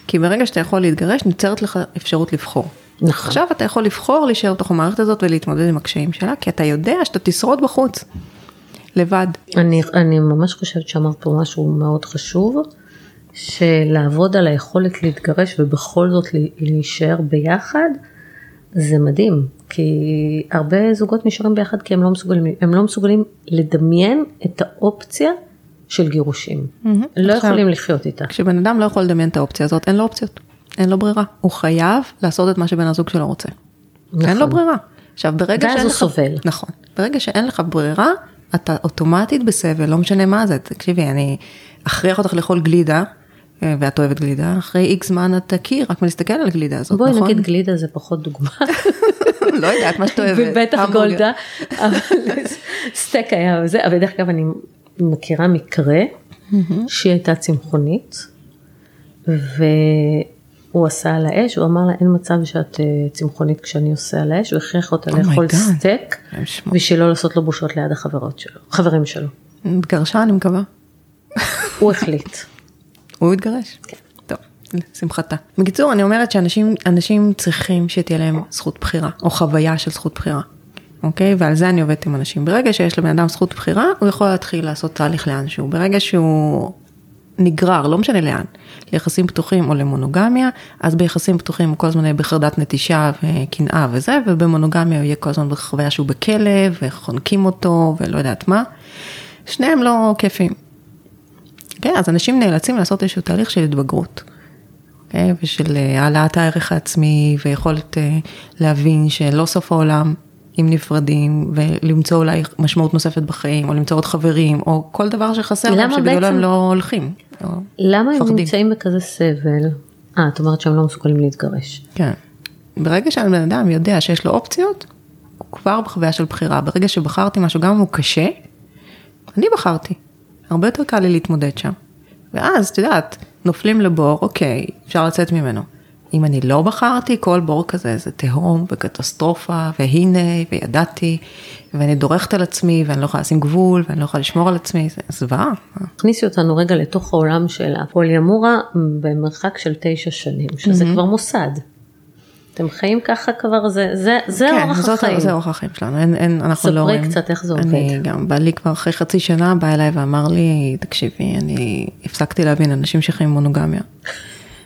כי ברגע שאתה יכול להתגרש, נוצרת לך אפשרות לבחור. נכון. עכשיו אתה יכול לבחור להישאר בתוך המערכת הזאת ולהתמודד עם הקשיים שלה, כי אתה יודע שאתה תשרוד בחוץ, לבד. אני, אני ממש חושבת שאמרת פה משהו מאוד חשוב, שלעבוד על היכולת להתגרש ובכל זאת להישאר ביחד, זה מדהים, כי הרבה זוגות נשארים ביחד כי הם לא מסוגלים, הם לא מסוגלים לדמיין את האופציה של גירושים. לא עכשיו- יכולים לחיות איתה. כשבן אדם לא יכול לדמיין את האופציה הזאת, אין לו אופציות, אין לו ברירה. הוא חייב לעשות את מה שבן הזוג שלו רוצה. אין לו נכון. ברירה. עכשיו ברגע שאין לך... סובל. נכון. ברגע שאין לך ברירה, אתה אוטומטית בסבל, לא משנה מה זה. תקשיבי, אני אכריח אותך לאכול גלידה, ואת אוהבת גלידה, אחרי איקס זמן את תקי רק מלהסתכל על הגלידה הזאת, בואי נכון? נגיד גלידה זה פחות דוגמה. [laughs] לא יודעת מה שאת אוהבת. ובטח. גולדה, אבל סטייק היה וזה, אבל דרך אגב אני מכירה מקרה שהיא הייתה צמחונית, והוא עשה על האש, הוא אמר לה אין מצב שאת אה, צמחונית כשאני עושה על האש, הוא הכריח אותה Oh לאכול. סטייק. בשביל לא לעשות לו בושות ליד החברות שלו, חברים שלו. התגרשה אני מקווה. הוא החליט. הוא התגרש. כן. טוב, לשמחתה. בקיצור, אני אומרת שאנשים אנשים צריכים שתהיה להם זכות בחירה, או חוויה של זכות בחירה. אוקיי? ועל זה אני עובדת עם אנשים. ברגע שיש לבן אדם זכות בחירה, הוא יכול להתחיל לעשות תהליך לאנשהו. ברגע שהוא נגרר, לא משנה לאן, ליחסים פתוחים או למונוגמיה, אז ביחסים פתוחים הוא כל הזמן יהיה בחרדת נטישה וקנאה וזה, ובמונוגמיה הוא יהיה כל הזמן בחוויה שהוא בכלא, וחונקים אותו, ולא יודעת מה. שניהם לא כיפים. כן, אז אנשים נאלצים לעשות איזשהו תהליך של התבגרות. כן, ושל אה, העלאת הערך העצמי ויכולת אה, להבין שלא סוף העולם אם נפרדים ולמצוא אולי משמעות נוספת בחיים או למצוא עוד חברים או כל דבר שחסר להם שבגללו הם לא הולכים. למה הם מפחדים. נמצאים בכזה סבל? אה, את אומרת שהם לא מסוגלים להתגרש. כן. ברגע שהבן אדם יודע שיש לו אופציות, הוא כבר בחוויה של בחירה. ברגע שבחרתי משהו, גם אם הוא קשה, אני בחרתי. הרבה יותר קל לי להתמודד שם. ואז, את יודעת, נופלים לבור, אוקיי, אפשר לצאת ממנו. אם אני לא בחרתי, כל בור כזה זה תהום וקטסטרופה, והנה, וידעתי, ואני דורכת על עצמי, ואני לא יכולה לשים גבול, ואני לא יכולה לשמור על עצמי, זה זוועה. תכניסי אותנו רגע לתוך העולם של הפוליאמורה במרחק של תשע שנים, שזה כבר מוסד. את אתם חיים ככה כבר, זה, זה, זה כן, אורח זאת, החיים. זה אורח החיים שלנו, אין, אין, אנחנו ספרי לא רואים. קצת איך זה אני עובד. גם, בעלי כבר אחרי חצי שנה בא אליי ואמר לי, תקשיבי, אני הפסקתי להבין אנשים שחיים מונוגמיה.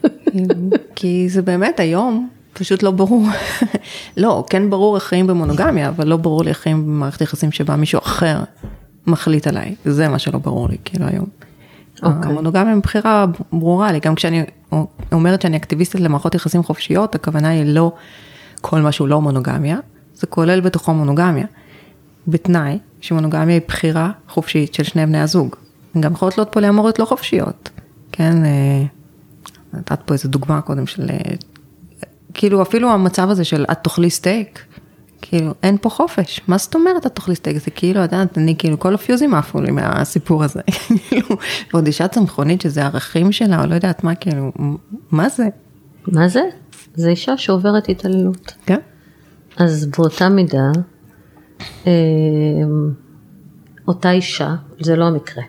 [laughs] כי זה באמת היום, פשוט לא ברור. [laughs] לא, כן ברור איך חיים במונוגמיה, אבל לא ברור לי איך חיים במערכת יחסים שבה מישהו אחר מחליט עליי. זה מה שלא ברור לי, כאילו היום. אוקיי. המונוגמיה היא בחירה ברורה לי, גם כשאני אומרת שאני אקטיביסטית למערכות יחסים חופשיות, הכוונה היא לא כל מה שהוא לא מונוגמיה, זה כולל בתוכו מונוגמיה. בתנאי שמונוגמיה היא בחירה חופשית של שני בני הזוג. גם יכולות להיות פוליאמוריות לא חופשיות, כן? אה, נתת פה איזה דוגמה קודם של, אה, כאילו אפילו המצב הזה של את תאכלי סטייק, כאילו אין פה חופש, מה זאת אומרת את תאכלי סטייק? זה כאילו, את יודעת, אני כאילו כל הפיוזים עפו לי מהסיפור הזה, [laughs] כאילו, ועוד אישה צמחונית שזה הערכים שלה, או לא יודעת מה, כאילו, מה זה? מה זה? זה אישה שעוברת התעללות. כן. אז באותה מידה, אה, אותה אישה, זה לא המקרה,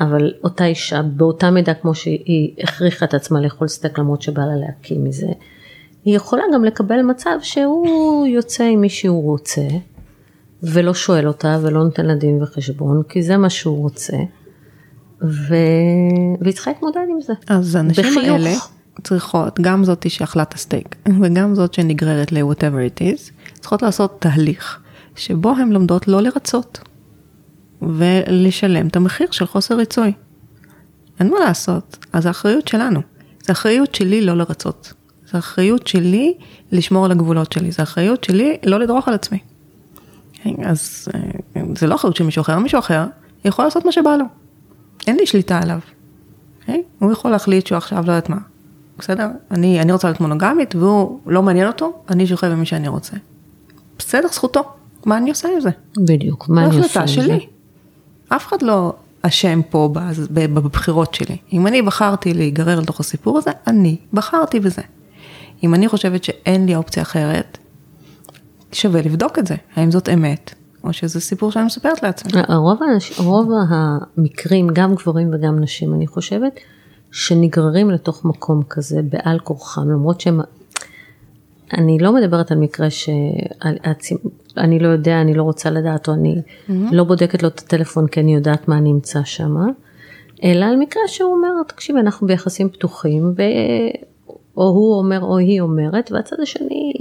אבל אותה אישה, באותה מידה כמו שהיא הכריחה את עצמה לאכול סטייק למרות שבא לה להקים מזה, היא יכולה גם לקבל מצב שהוא יוצא עם מי שהוא רוצה, ולא שואל אותה ולא נותן לה דין וחשבון, כי זה מה שהוא רוצה, ו... והיא צריכה להתמודד עם זה. אז הנשים בחיוך. האלה צריכות, גם זאתי שאכלה את הסטייק, וגם זאת שנגררת ל-whatever it is, צריכות לעשות תהליך שבו הן לומדות לא לרצות, ולשלם את המחיר של חוסר ריצוי. אין מה לעשות, אז האחריות שלנו. זו אחריות שלי לא לרצות. זו אחריות שלי לשמור על הגבולות שלי. זו אחריות שלי לא לדרוך על עצמי. אז אה, זה לא אחריות של מישהו אחר, מישהו אחר יכול לעשות מה שבא לו. אין לי שליטה עליו. אוקיי? הוא יכול להחליט שהוא עכשיו לא יודעת מה. בסדר? אני, אני רוצה להיות מונוגמית והוא לא מעניין אותו, אני שוכב עם מי שאני רוצה. בסדר, זכותו. מה אני עושה עם זה? בדיוק, מה אני עושה החלטה עם זה? שלי. אף אחד לא אשם פה בבחירות שלי. אם אני בחרתי להיגרר לתוך הסיפור הזה, אני בחרתי בזה. אם אני חושבת שאין לי אופציה אחרת, שווה לבדוק את זה. האם זאת אמת, או שזה סיפור שאני מספרת לעצמי. רוב, האנש, רוב המקרים, גם גברים וגם נשים, אני חושבת, שנגררים לתוך מקום כזה בעל כורחם, למרות שהם... אני לא מדברת על מקרה שאני לא יודע, אני לא רוצה לדעת, או אני לא בודקת לו את הטלפון כי אני יודעת מה נמצא שם, אלא על מקרה שהוא אומר, תקשיבי, אנחנו ביחסים פתוחים, ו... או הוא אומר או היא אומרת, והצד השני,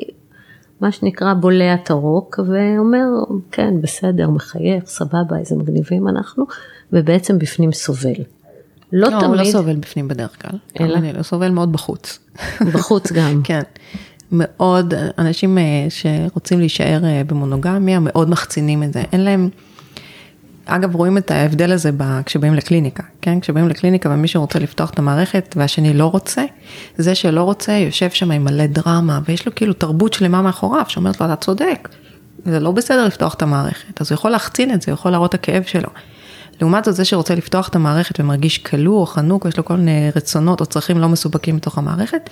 מה שנקרא, בולע את הרוק, ואומר, כן, בסדר, מחייך, סבבה, איזה מגניבים אנחנו, ובעצם בפנים סובל. לא, לא, תמיד, הוא לא סובל בפנים בדרך כלל. אלא? לי, הוא סובל מאוד בחוץ. בחוץ גם. [laughs] כן. מאוד, אנשים אה, שרוצים להישאר אה, במונוגמיה, מאוד מחצינים את זה. אין להם, אגב, רואים את ההבדל הזה ב- כשבאים לקליניקה, כן? כשבאים לקליניקה ומישהו רוצה לפתוח את המערכת והשני לא רוצה, זה שלא רוצה יושב שם עם מלא דרמה, ויש לו כאילו תרבות שלמה מאחוריו, שאומרת לו, אתה צודק, זה לא בסדר לפתוח את המערכת, אז הוא יכול להחצין את זה, הוא יכול להראות את הכאב שלו. לעומת זאת, זה שרוצה לפתוח את המערכת ומרגיש כלוא או חנוק, יש לו כל מיני רצונות או צרכים לא מסופקים בתוך המערכת,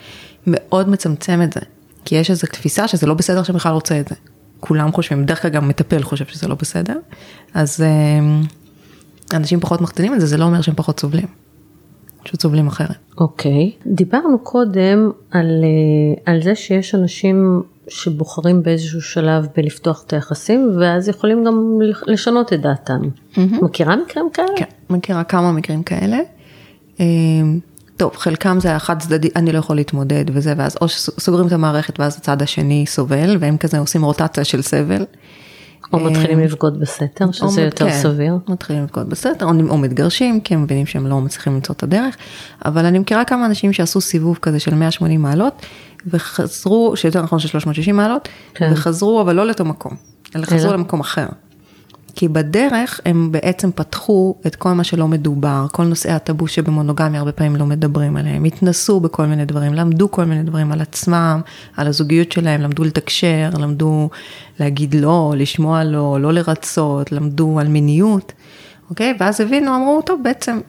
מאוד מצמצם את זה. כי יש איזו תפיסה שזה לא בסדר שבכלל רוצה את זה. כולם חושבים, בדרך כלל גם מטפל חושב שזה לא בסדר, אז אה, אנשים פחות מחתינים את זה, זה לא אומר שהם פחות סובלים. פשוט סובלים אחרת. אוקיי. דיברנו קודם על, אה, על זה שיש אנשים שבוחרים באיזשהו שלב בלפתוח את היחסים, ואז יכולים גם לשנות את דעתם. מכירה מקרים כאלה? כן, מכירה כמה מקרים כאלה. אה, טוב, חלקם זה החד צדדי, אני לא יכול להתמודד וזה, ואז או שסוגרים את המערכת ואז הצד השני סובל, והם כזה עושים רוטציה של סבל. או מתחילים לבגוד בסתר, שזה מת- יותר כן, סביר. מתחילים לבגוד בסתר, או, או מתגרשים, כי הם מבינים שהם לא מצליחים למצוא את הדרך. אבל אני מכירה כמה אנשים שעשו סיבוב כזה של 180 מעלות, וחזרו, שיותר נכון של 360 מעלות, כן. וחזרו, אבל לא לאותו מקום, אלא חזרו? למקום אחר. כי בדרך הם בעצם פתחו את כל מה שלא מדובר, כל נושאי הטאבו שבמונוגמיה הרבה פעמים לא מדברים עליהם, התנסו בכל מיני דברים, למדו כל מיני דברים על עצמם, על הזוגיות שלהם, למדו לתקשר, למדו להגיד לא, לשמוע לא, לא לרצות, למדו על מיניות, אוקיי? ואז הבינו, אמרו, טוב, בעצם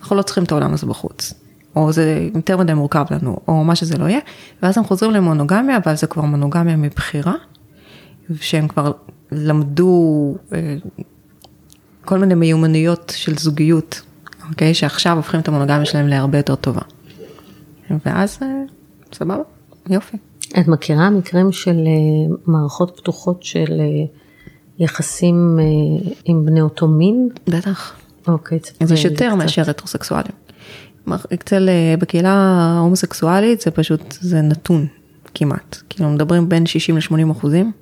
אנחנו לא צריכים את העולם הזה בחוץ. או זה יותר מדי מורכב לנו, או מה שזה לא יהיה, ואז הם חוזרים למונוגמיה, אבל זה כבר מונוגמיה מבחירה, שהם כבר למדו אה, כל מיני מיומנויות של זוגיות, אוקיי? שעכשיו הופכים את המונוגמיה שלהם להרבה יותר טובה. ואז אה, סבבה, יופי. את מכירה מקרים של אה, מערכות פתוחות של יחסים עם בני אותו מין? בטח. אוקיי, תספרי זה יותר. מאשר הטרוסקסואלים. אצל, בקהילה ההומוסקסואלית זה פשוט, זה נתון כמעט. כאילו מדברים בין 60 ל-80 אחוזים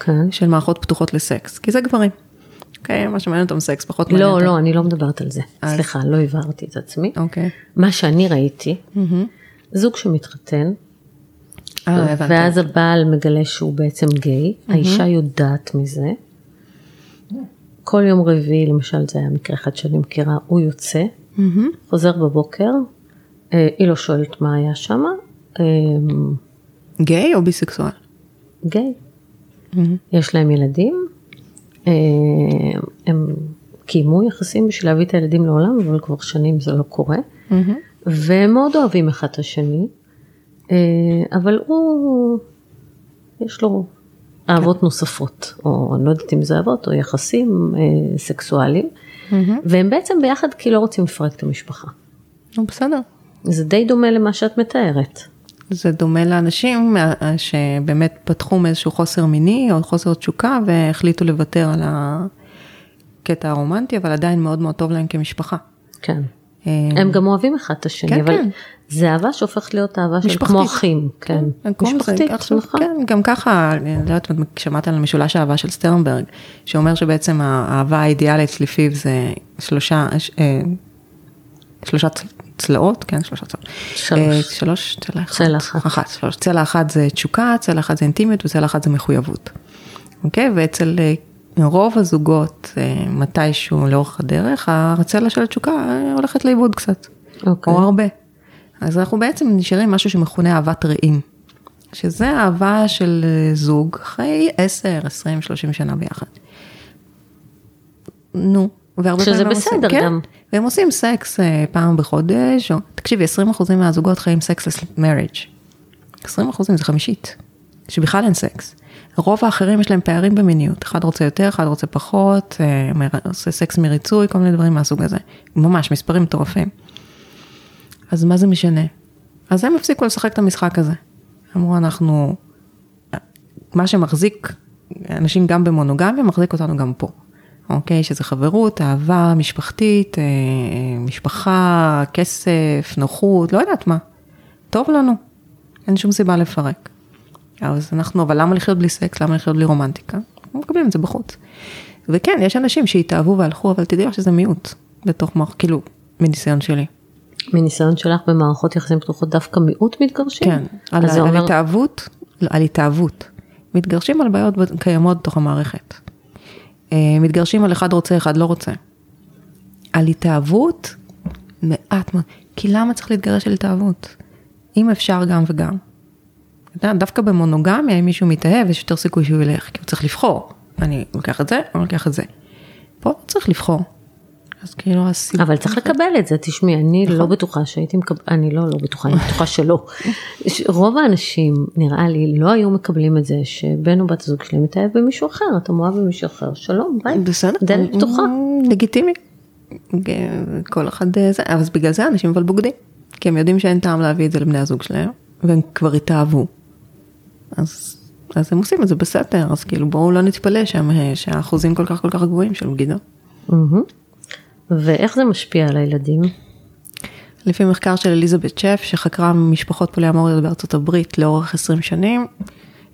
כן. של מערכות פתוחות לסקס, כי זה גברים. אוקיי, מה שמעניין אותם סקס, פחות מעניין לא, אותם. לא, אני לא מדברת על זה. אז- סליחה, לא הבהרתי את עצמי. אוקיי. מה שאני ראיתי, זוג שמתחתן, אה, הבנתי. ואז הבעל מגלה שהוא בעצם גיי, האישה יודעת מזה. כל יום רביעי, למשל, זה היה מקרה אחד שאני מכירה, הוא יוצא, מהמם. חוזר בבוקר, אה, היא לא שואלת מה היה שם, אה, גיי או ביסקסואל? גיי. יש להם ילדים, אה, הם קיימו יחסים בשביל להביא את הילדים לעולם, אבל כבר שנים זה לא קורה, והם מאוד אוהבים אחד את השני, אה, אבל הוא, יש לו אהבות נוספות, או אני לא יודעת אם זה אהבות או יחסים אה, סקסואליים, והם בעצם ביחד כי לא רוצים לפרק את המשפחה. בסדר. זה די דומה למה שאת מתארת. זה דומה לאנשים שבאמת פתחו מאיזשהו חוסר מיני או חוסר תשוקה והחליטו לוותר על הקטע הרומנטי, אבל עדיין מאוד מאוד טוב להם כמשפחה. כן. אה, הם גם אוהבים אחד את השני, כן, אבל כן. זה אהבה שהופכת להיות אהבה של. כמו אחים, כן. קוראים לזה- משפחתית, עכשיו, נכון. כן, גם ככה, אני לא יודעת שמעת על משולש האהבה של סטרנברג, שאומר שבעצם האהבה האידיאלית לפיו זה שלושה, אה, שלושה צלעות, כן, שלושה צלעות. שלוש. אה, שלוש, צלע אחת. צלע אחת. אחת, שלוש. צלע אחת זה תשוקה, צלע אחת זה אינטימיות וצלע אחת זה מחויבות. אוקיי? ואצל אה, רוב הזוגות, אה, מתישהו לאורך הדרך, הצלע של התשוקה הולכת לאיבוד קצת. אוקיי. או הרבה. אז אנחנו בעצם נשארים משהו שמכונה אהבת רעים. שזה אהבה של זוג אחרי 10, 20, 30 שנה ביחד. נו, והרבה שזה פעמים הם עושים- בסדר כן, גם. והם עושים סקס אה, פעם בחודש, או, תקשיבי, 20 אחוזים מהזוגות חיים סקסלס מריג'. 20 אחוזים זה חמישית, שבכלל אין סקס. רוב האחרים יש להם פערים במיניות, אחד רוצה יותר, אחד רוצה פחות, אה, עושה סקס מריצוי, כל מיני דברים מהסוג הזה. ממש, מספרים מטורפים. אז מה זה משנה? אז הם הפסיקו לשחק את המשחק הזה. אמרו, אנחנו, מה שמחזיק אנשים גם במונוגמיה, מחזיק אותנו גם פה. אוקיי? שזה חברות, אהבה משפחתית, אה, אה, משפחה, כסף, נוחות, לא יודעת מה. טוב לנו, אין שום סיבה לפרק. אז אנחנו, אבל למה לחיות בלי סקס? למה לחיות בלי רומנטיקה? אנחנו מקבלים את זה בחוץ. וכן, יש אנשים שהתאהבו והלכו, אבל תדעי לך שזה מיעוט בתוך מערכת, כאילו, מניסיון שלי. מניסיון שלך במערכות יחסים פתוחות דווקא מיעוט מתגרשים? כן, על, על אומר, התאהבות, לא, על התאהבות. מתגרשים על בעיות קיימות בתוך המערכת. אה, מתגרשים על אחד רוצה, אחד לא רוצה. על התאהבות, מעט מאוד. כי למה צריך להתגרש על התאהבות? אם אפשר גם וגם. דווקא במונוגמיה, אם מישהו מתאהב, יש יותר סיכוי שהוא ילך, כי הוא צריך לבחור. אני לוקח את זה, אני לוקח את זה. פה לא צריך לבחור. אז כאילו הסיבה... אבל צריך לקבל את זה, תשמעי, אני לא בטוחה שהייתי מקבל, אני לא, לא בטוחה, אני בטוחה שלא. רוב האנשים, נראה לי, לא היו מקבלים את זה שבן או בת הזוג שלהם מתאהב במישהו אחר, אתה מאוהב במישהו אחר, שלום, ביי. בסדר. דלת פתוחה. Mm, לגיטימי. כל אחד אה, זה, אבל בגלל זה אנשים אבל בוגדים. כי הם יודעים שאין טעם להביא את זה לבני הזוג שלהם, והם כבר התאהבו. אז, אז הם עושים את זה בסתר, אז כאילו בואו לא נתפלא אה, שהאחוזים כל כך כל כך גבוהים של בגידה. מהמם. ואיך זה משפיע על הילדים? לפי מחקר של אליזבת שף, שחקרה משפחות פוליאמוריות בארצות הברית לאורך 20 שנים,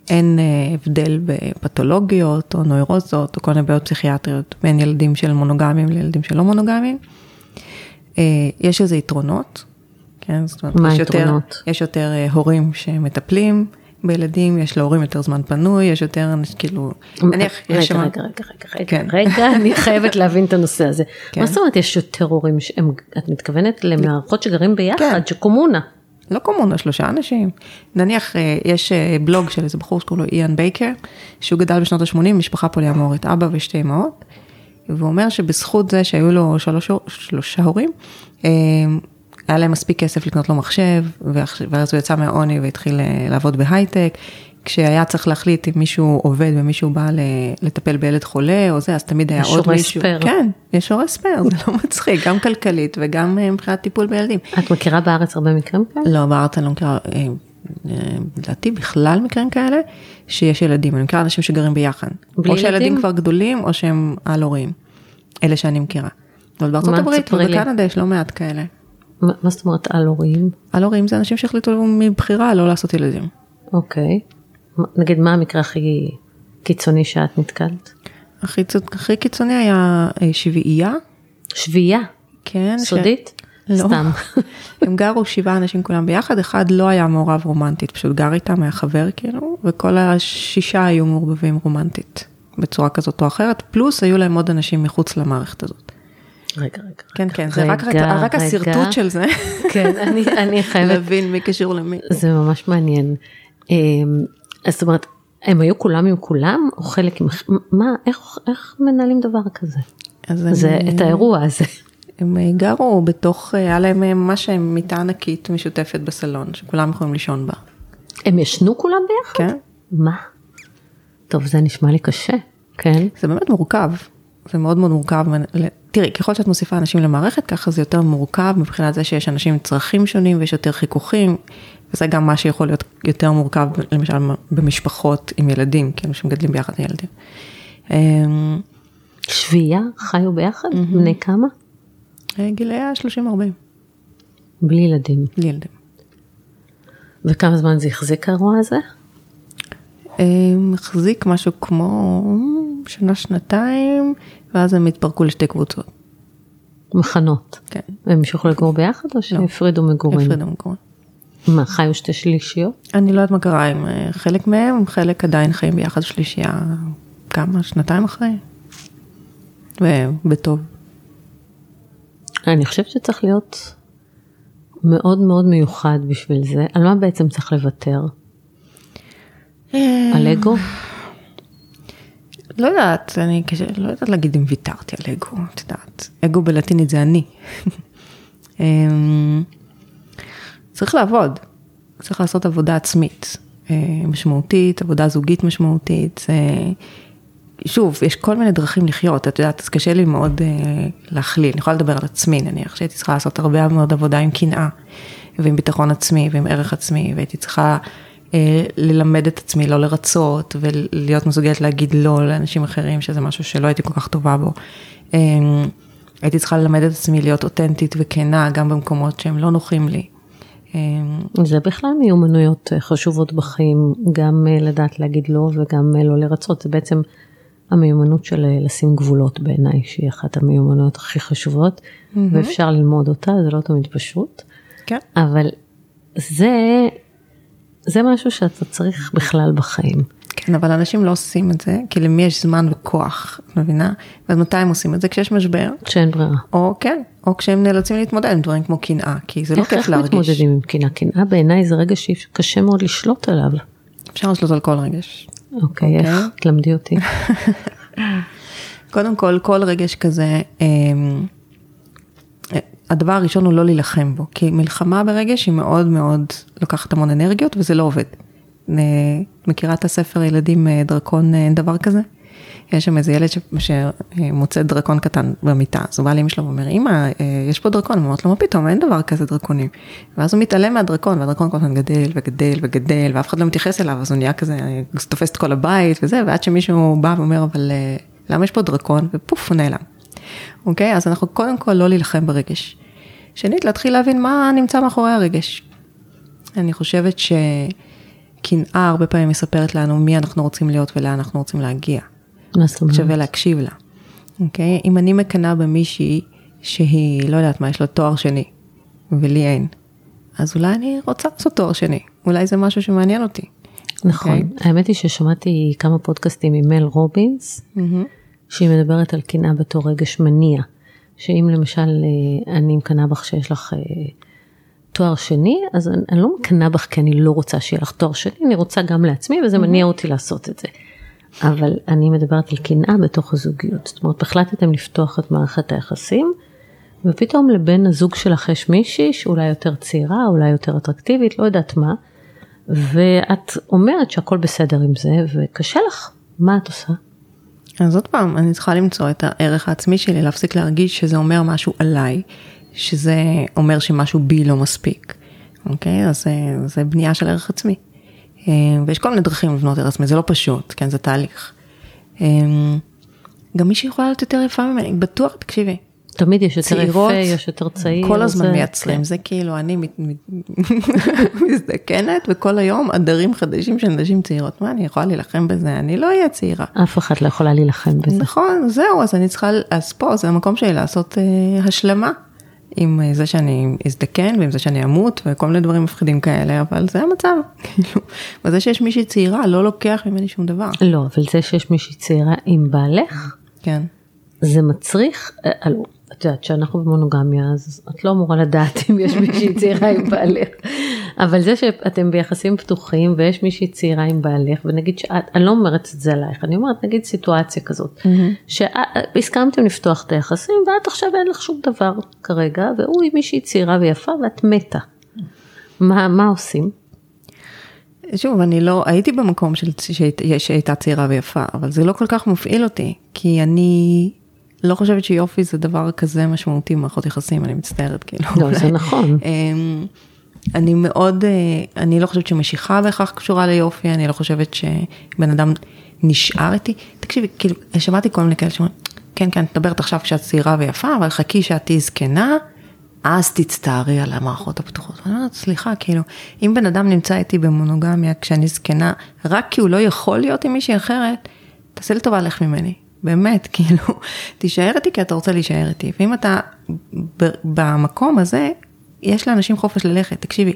אין אה, הבדל בפתולוגיות או נוירוזות או כל מיני בעיות פסיכיאטריות בין ילדים של מונוגמים לילדים של לא מונוגמים. אה, יש לזה יתרונות, כן? זאת אומרת, מה יש יותר, היתרונות? יש יותר אה, הורים שמטפלים בילדים, יש להורים יותר זמן פנוי, יש יותר, אנש- כאילו, נניח, יש שם... רגע, רגע, רגע, רגע, כן. רגע, אני חייבת להבין את הנושא הזה. כן. מה זאת אומרת יש יותר הורים, שהם- את מתכוונת למערכות שגרים ביחד, כן. שקומונה. לא קומונה, שלושה אנשים. נניח, אה, יש אה, בלוג של איזה בחור שקוראים לו איאן בייקר, שהוא גדל בשנות ה-80, משפחה פוליאמורית, אבא ושתי אמהות, והוא אומר שבזכות זה שהיו לו שלוש, שלושה הורים, אה, היה להם מספיק כסף לקנות לו מחשב, ואז הוא יצא מהעוני והתחיל אה, לעבוד בהייטק. כשהיה צריך להחליט אם מישהו עובד ומישהו בא לטפל בילד חולה או זה, אז תמיד היה יש עוד הורה מישהו. spare. כן, יש הורה spare, זה לא מצחיק, גם כלכלית וגם אה, מבחינת טיפול בילדים. את מכירה בארץ הרבה מקרים כאלה? לא, בארץ אני לא מכירה, אה, לדעתי בכלל מקרים כאלה, שיש ילדים, אני מכירה אנשים שגרים ביחד. בלי או שהילדים ילדים? כבר גדולים, או שהם על הורים. אלה שאני מכירה. אבל בארצות הברית. ובקנדה יש לא מעט כאלה. מה מה זאת אומרת על הורים? על הורים זה אנשים שהחליטו מבחירה לא לעשות ילדים. אוקיי. נגיד מה המקרה הכי קיצוני שאת נתקלת? הכי, הכי קיצוני היה אה, שביעייה, שביעייה, כן. ש- סודית? לא. סתם. [laughs] הם גרו שבעה אנשים כולם ביחד, אחד לא היה מעורב רומנטית, פשוט גר איתם, היה חבר כאילו, וכל השישה היו מעורבבים רומנטית, בצורה כזאת או אחרת, פלוס היו להם עוד אנשים מחוץ למערכת הזאת. רגע, רגע. כן, כן, זה רק. השרטוט של זה, [laughs] כן, אני, אני חייבת, להבין מי קשור למי. זה ממש מעניין. אמ, זאת אומרת, הם היו כולם עם כולם, או חלק עם, מה, איך, איך מנהלים דבר כזה? הם, זה, את האירוע הזה. הם גרו בתוך, היה להם ממש מיטה ענקית משותפת בסלון, שכולם יכולים לישון בה. הם ישנו כולם ביחד? כן. מה? טוב, זה נשמע לי קשה, כן? זה באמת מורכב, זה מאוד מאוד מורכב. תראי, ככל שאת מוסיפה אנשים למערכת, ככה זה יותר מורכב מבחינת זה שיש אנשים עם צרכים שונים ויש יותר חיכוכים, וזה גם מה שיכול להיות יותר מורכב, למשל במשפחות עם ילדים, כאילו שמגדלים ביחד עם ילדים. אמ, שביעייה חיו ביחד? בני כמה? גילאי ה-30-40, בלי ילדים. בלי ילדים. וכמה זמן זה החזיק האירוע הזה? אמ, החזיק משהו כמו שנה-שנתיים, ואז הם התפרקו לשתי קבוצות. מחנות. כן, הם המשיכו לגור ביחד או שהפרידו מגורים? הפרידו מקומות. מה, חיו שתי שלישיות? אני לא יודעת מה קרה עם אה, חלק מהם, חלק עדיין חיים ביחד שלישייה כמה, שנתיים אחרי. ובטוב. אני חושבת שצריך להיות מאוד מאוד מיוחד בשביל זה. על מה בעצם צריך לוותר? על אגו? לא יודעת, אני קשה, לא יודעת להגיד אם ויתרתי על אגו, את יודעת. אגו בלטינית זה אני. [laughs] אמ, צריך לעבוד, צריך לעשות עבודה עצמית אה, משמעותית, עבודה זוגית משמעותית. זה... שוב, יש כל מיני דרכים לחיות, את יודעת, אז קשה לי מאוד אה, להכליל, אני יכולה לדבר על עצמי נניח, שהייתי צריכה לעשות הרבה מאוד עבודה עם קנאה, ועם ביטחון עצמי, ועם ערך עצמי, והייתי צריכה אה, ללמד את עצמי לא לרצות, ולהיות מסוגלת להגיד לא לאנשים אחרים, שזה משהו שלא הייתי כל כך טובה בו. אה, הייתי צריכה ללמד את עצמי להיות אותנטית וכנה, גם במקומות שהם לא נוחים לי. אה, זה בכלל מיומנויות אה, חשובות בחיים, גם אה, לדעת להגיד לא וגם אה, לא לרצות. זה בעצם המיומנות של אה, לשים גבולות בעיניי, שהיא אחת המיומנויות הכי חשובות, ואפשר ללמוד אותה, זה לא תמיד פשוט. כן. אבל זה, זה משהו שאתה צריך בכלל בחיים. כן, אבל אנשים לא עושים את זה, כי למי יש זמן וכוח, את מבינה? ואז מתי הם עושים את זה? כשיש משבר, שאין ברירה. או כן, או כשהם נאלצים להתמודד עם דברים כמו קנאה, כי זה לא איך, כיף איך להרגיש. מתמודדים עם קנאה? קנאה בעיניי זה רגע שקשה מאוד לשלוט עליו. אפשר לשלוט על כל רגש. אוקיי, איך? תלמדי אותי. [laughs] קודם כל, כל רגש כזה, אמ, הדבר הראשון הוא לא להילחם בו, כי מלחמה ברגש היא מאוד מאוד לוקחת המון אנרגיות וזה לא עובד. אה, מכירה את הספר ילדים אה, דרקון אה, אין דבר כזה? יש שם איזה ילד ש- שמוצא דרקון קטן במיטה, אז הוא בא לאמא שלו ואומר, אמא, יש פה דרקון, היא אומרת לו, מה פתאום, אין דבר כזה דרקונים. ואז הוא מתעלם מהדרקון, והדרקון כל הזמן גדל וגדל וגדל, ואף אחד לא מתייחס אליו, אז הוא נהיה כזה, תופס את כל הבית וזה, ועד שמישהו בא ואומר, אבל למה יש פה דרקון? ופוף, הוא נעלם. אוקיי? אז אנחנו קודם כל לא להילחם ברגש. שנית, להתחיל להבין מה נמצא מאחורי הרגש. אני חושבת שקנאה הרבה פעמים מספרת לנו מי אנחנו רוצים להיות ולאן אנחנו רוצים להגיע. מה זאת אומרת? שווה להקשיב לה. אוקיי? אם אני מקנאה במישהי שהיא, לא יודעת מה, יש לה תואר שני, ולי אין, אז אולי אני רוצה לעשות תואר שני. אולי זה משהו שמעניין אותי. נכון. אוקיי. האמת היא ששמעתי כמה פודקאסטים עם מל רובינס, שהיא מדברת על קנאה בתור רגש מניע. שאם למשל אה, אני מקנאה בך שיש לך אה, תואר שני, אז אני, אני לא מקנאה בך כי אני לא רוצה שיהיה לך תואר שני, אני רוצה גם לעצמי וזה מניע אותי לעשות את זה. אבל אני מדברת על קנאה בתוך הזוגיות. זאת אומרת, החלטתם לפתוח את מערכת היחסים, ופתאום לבן הזוג שלך יש מישהי שאולי יותר צעירה, אולי יותר אטרקטיבית, לא יודעת מה, ואת אומרת שהכל בסדר עם זה, וקשה לך, מה את עושה? אז עוד פעם, אני צריכה למצוא את הערך העצמי שלי, להפסיק להרגיש שזה אומר משהו עליי, שזה אומר שמשהו בי לא מספיק, אוקיי? אז זה, זה בנייה של ערך עצמי. אה, ויש כל מיני דרכים לבנות ערך עצמי, זה לא פשוט, כן, זה תהליך. אה, גם מי שיכולה להיות יותר יפה ממני, בטוח, תקשיבי. תמיד יש יותר צעירות, יפה, יש יותר צעיר. כל הזמן זה- מייצרים, כן. זה כאילו, אני מת- [laughs] מזדקנת, וכל היום עדרים חדשים של נשים צעירות. מה, אני יכולה להילחם בזה? אני לא אהיה צעירה. אף אחת לא יכולה להילחם בזה. נכון, זהו, אז אני צריכה, אז פה זה המקום שלי לעשות אה, השלמה עם אה, זה שאני אזדקן ועם זה שאני אמות וכל מיני דברים מפחידים כאלה, אבל זה המצב, כאילו, וזה שיש מישהי צעירה לא לוקח ממני שום דבר, לא, אבל זה שיש מישהי צעירה עם בעלך, כן. זה מצריך, אה, את יודעת שאנחנו במונוגמיה אז את לא אמורה לדעת אם יש מישהי צעירה עם בעלך, אבל זה שאתם ביחסים פתוחים ויש מישהי צעירה עם בעלך ונגיד שאת, אני לא אומרת את זה עלייך, אני אומרת נגיד סיטואציה כזאת, שהסכמתם לפתוח את היחסים ואת עכשיו אין לך שום דבר כרגע והוא עם מישהי צעירה ויפה ואת מתה, מה, מה עושים? שוב, אני לא, הייתי במקום של, שהיית- שהייתה צעירה ויפה, אבל זה לא כל כך מפעיל אותי, כי אני לא חושבת שיופי זה דבר כזה משמעותי במערכות יחסים, אני מצטערת, כאילו. לא, זה נכון. אמ, אני מאוד, אה, אני לא חושבת שמשיכה בהכרח קשורה ליופי, אני לא חושבת שבן אדם נשאר איתי. תקשיבי, כאילו, שמעתי כל מיני כאלה שאומרים, כן, כן, את מדברת עכשיו כשאת צעירה ויפה, אבל חכי שאת תהיי זקנה, אז תצטערי על המערכות הפתוחות. ואני אומרת, סליחה, כאילו, אם בן אדם נמצא איתי במונוגמיה כשאני זקנה, רק כי הוא לא יכול להיות עם מישהי אחרת, תעשה לי טובה, לך ממני. באמת, [laughs] כאילו, תישאר איתי כי אתה רוצה להישאר איתי. ואם אתה במקום הזה, יש לאנשים חופש ללכת. תקשיבי,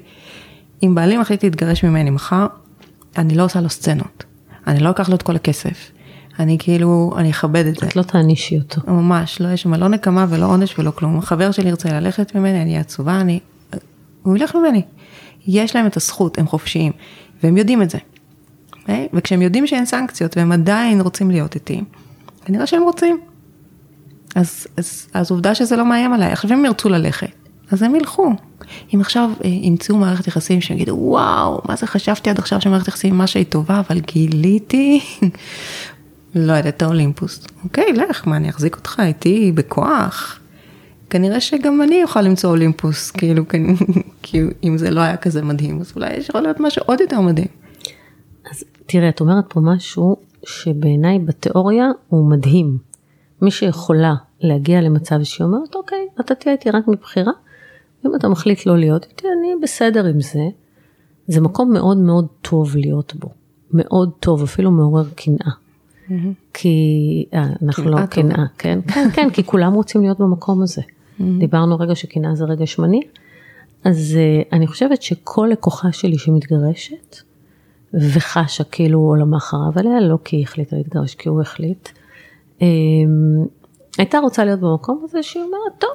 אם בעלי מחליט להתגרש ממני מחר, אני לא עושה לו סצנות. אני לא אקח לו את כל הכסף. אני כאילו, אני אכבד את זה. את לא תענישי אותו. ממש, לא יש שם לא נקמה ולא עונש ולא כלום. החבר שלי ירצה ללכת ממני, אני אהיה עצובה, אני... הוא ילך ממני. יש להם את הזכות, הם חופשיים, והם יודעים את זה. אוקיי? וכשהם יודעים שאין סנקציות והם עדיין רוצים להיות איתי, כנראה שהם רוצים. אז, אז, אז עובדה שזה לא מאיים עליי. עכשיו אם הם ירצו ללכת, אז הם ילכו. אם עכשיו אה, ימצאו מערכת יחסים שהם יגידו, וואו, מה זה חשבתי עד עכשיו שמערכת יחסים מה שהיא טובה, אבל גיליתי, [laughs] לא יודעת, את האולימפוס. אוקיי, לך, מה, אני אחזיק אותך איתי בכוח? כנראה שגם אני אוכל למצוא אולימפוס, [laughs] כאילו, כי אם זה לא היה כזה מדהים, אז אולי יש יכול להיות משהו עוד יותר מדהים. אז תראה, את אומרת פה משהו שבעיניי בתיאוריה הוא מדהים. מי שיכולה להגיע למצב שהיא אומרת, אוקיי, אתה תהיה איתי רק מבחירה, אם אתה מחליט לא להיות איתי, אני בסדר עם זה. זה מקום מאוד מאוד טוב להיות בו. מאוד טוב, אפילו מעורר קנאה. כי אה, אנחנו לא קנאה כן, [laughs] כן, כן, כי כולם רוצים להיות במקום הזה. דיברנו רגע שקנאה זה רגע שמני, אז אה, אני חושבת שכל לקוחה שלי שמתגרשת, וחשה כאילו עולמה חרב עליה, לא כי היא החליטה להתגרש, כי הוא החליט, אמ, הייתה רוצה להיות במקום הזה שהיא אומרת, טוב,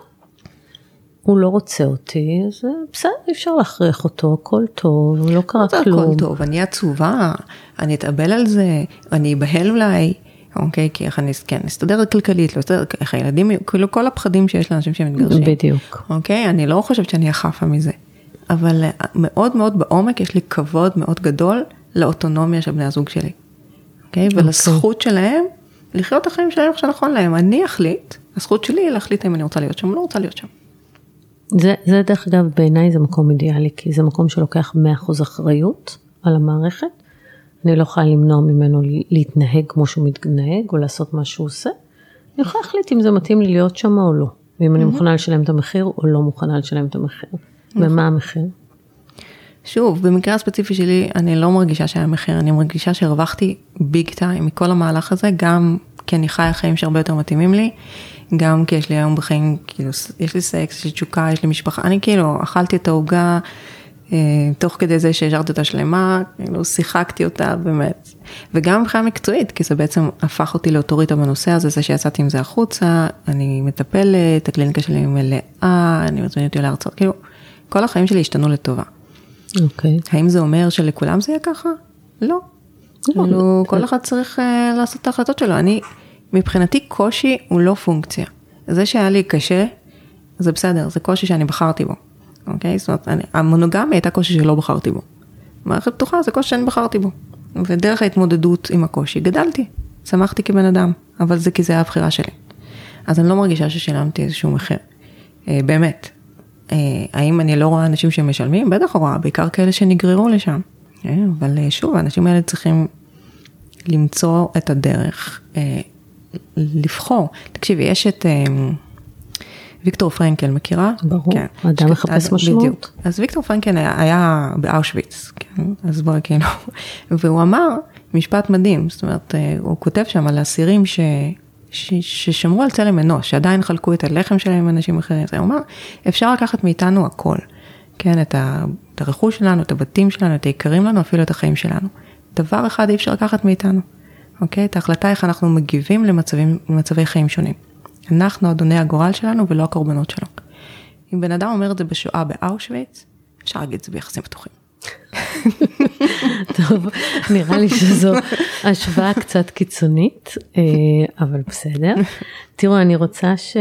הוא לא רוצה אותי, אז בסדר, אי אפשר להכריח אותו, הכל טוב, לא קרה כלום. הכל טוב, אני עצובה, אני אתאבל על זה, אני אבהל אולי, אוקיי, כי איך אני, כן, אסתדר כלכלית, לא אסתדר, איך הילדים, כאילו כל הפחדים שיש לאנשים שמתגרשים. בדיוק. אוקיי, אני לא חושבת שאני החפה מזה, אבל מאוד מאוד בעומק יש לי כבוד מאוד גדול לאוטונומיה של בני הזוג שלי, אוקיי, ולזכות שלהם לחיות את החיים שלהם איך שנכון להם, אני אחליט, הזכות שלי היא להחליט אם אני רוצה להיות שם או לא רוצה להיות שם. זה, זה דרך אגב בעיניי זה מקום אידיאלי, כי זה מקום שלוקח 100% אחריות על המערכת. אני לא יכולה למנוע ממנו להתנהג כמו שהוא מתנהג או לעשות מה שהוא עושה. אני יכולה להחליט אם זה מתאים לי להיות שם או לא, ואם אני מוכנה לשלם את המחיר או לא מוכנה לשלם את המחיר. ומה המחיר? שוב, במקרה הספציפי שלי, אני לא מרגישה שהיה מחיר, אני מרגישה שהרווחתי ביג טיים מכל המהלך הזה, גם כי אני חיה חיים שהרבה יותר מתאימים לי, גם כי יש לי היום בחיים, כאילו, יש לי סקס, יש לי תשוקה, יש לי משפחה, אני כאילו אכלתי את העוגה, אה, תוך כדי זה שהשארתי אותה שלמה, כאילו שיחקתי אותה באמת. וגם מבחינה מקצועית, כי זה בעצם הפך אותי לאוטוריטה בנושא הזה, זה שיצאתי עם זה החוצה, אני מטפלת, הקליניקה שלי מלאה, אני מזמינת אותי להרצאות, כאילו, כל החיים שלי השתנו לטובה. אוקיי. האם זה אומר שלכולם זה יהיה ככה? לא. כאילו, כל אחד צריך uh, לעשות את ההחלטות שלו. אני, מבחינתי קושי הוא לא פונקציה. זה שהיה לי קשה, זה בסדר, זה קושי שאני בחרתי בו. אוקיי? זאת אומרת, אני, המונוגמיה הייתה קושי שלא בחרתי בו. מערכת פתוחה זה קושי שאני בחרתי בו. ודרך ההתמודדות עם הקושי גדלתי, צמחתי כבן אדם, אבל זה כי זה היה הבחירה שלי. אז אני לא מרגישה ששילמתי איזשהו מחיר. אה, באמת. אה, האם אני לא רואה אנשים שמשלמים? בטח רואה, בעיקר כאלה שנגררו לשם. אה, אבל אה, שוב, האנשים האלה צריכים למצוא את הדרך, לבחור. תקשיבי, יש את ויקטור פרנקל, מכירה? ברור, כן. אדם מחפש משמעות. בדיוק. אז ויקטור פרנקל היה, היה באושוויץ, כן? אז בואי כאילו, [laughs] והוא אמר משפט מדהים, זאת אומרת, הוא כותב שם על אסירים ש... ששמרו על צלם אנוש, שעדיין חלקו את הלחם שלהם עם אנשים אחרים, הוא אמר, אפשר לקחת מאיתנו הכל, כן, את, ה... את הרכוש שלנו, את הבתים שלנו, את היקרים לנו, אפילו את החיים שלנו. דבר אחד אי אפשר לקחת מאיתנו, אוקיי? את ההחלטה איך אנחנו מגיבים למצבים, למצבי חיים שונים. אנחנו אדוני הגורל שלנו ולא הקורבנות שלו. אם בן אדם אומר את זה בשואה באושוויץ, אפשר להגיד את זה ביחסים פתוחים. טוב, נראה לי שזו השוואה קצת קיצונית, אה, אבל בסדר. תראו, אני רוצה ש...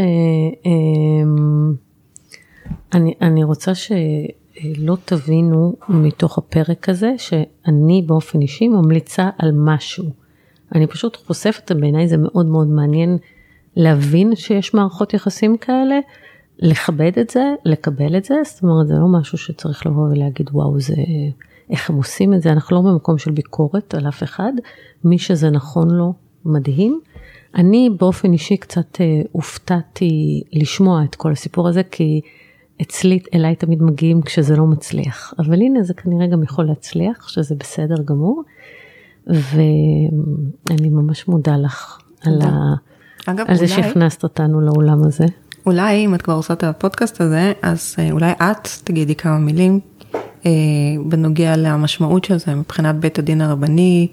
אמ, אני, אני רוצה שלא תבינו מתוך הפרק הזה שאני באופן אישי ממליצה על משהו. אני פשוט חושפת, בעיניי זה מאוד מאוד מעניין להבין שיש מערכות יחסים כאלה, לכבד את זה, לקבל את זה, זאת אומרת זה לא משהו שצריך לבוא ולהגיד וואו זה, איך הם עושים את זה, אנחנו לא במקום של ביקורת על אף אחד, מי שזה נכון לו, מדהים. אני באופן אישי קצת אה, הופתעתי לשמוע את כל הסיפור הזה, כי אצלי, אליי תמיד מגיעים כשזה לא מצליח, אבל הנה זה כנראה גם יכול להצליח, שזה בסדר גמור, ואני ממש מודה לך על. ה... אגב, על זה אולי, שהכנסת אותנו לעולם הזה. אולי אם את כבר עושה את הפודקאסט הזה, אז אה, אולי את תגידי כמה מילים אה, בנוגע למשמעות של זה מבחינת בית הדין הרבני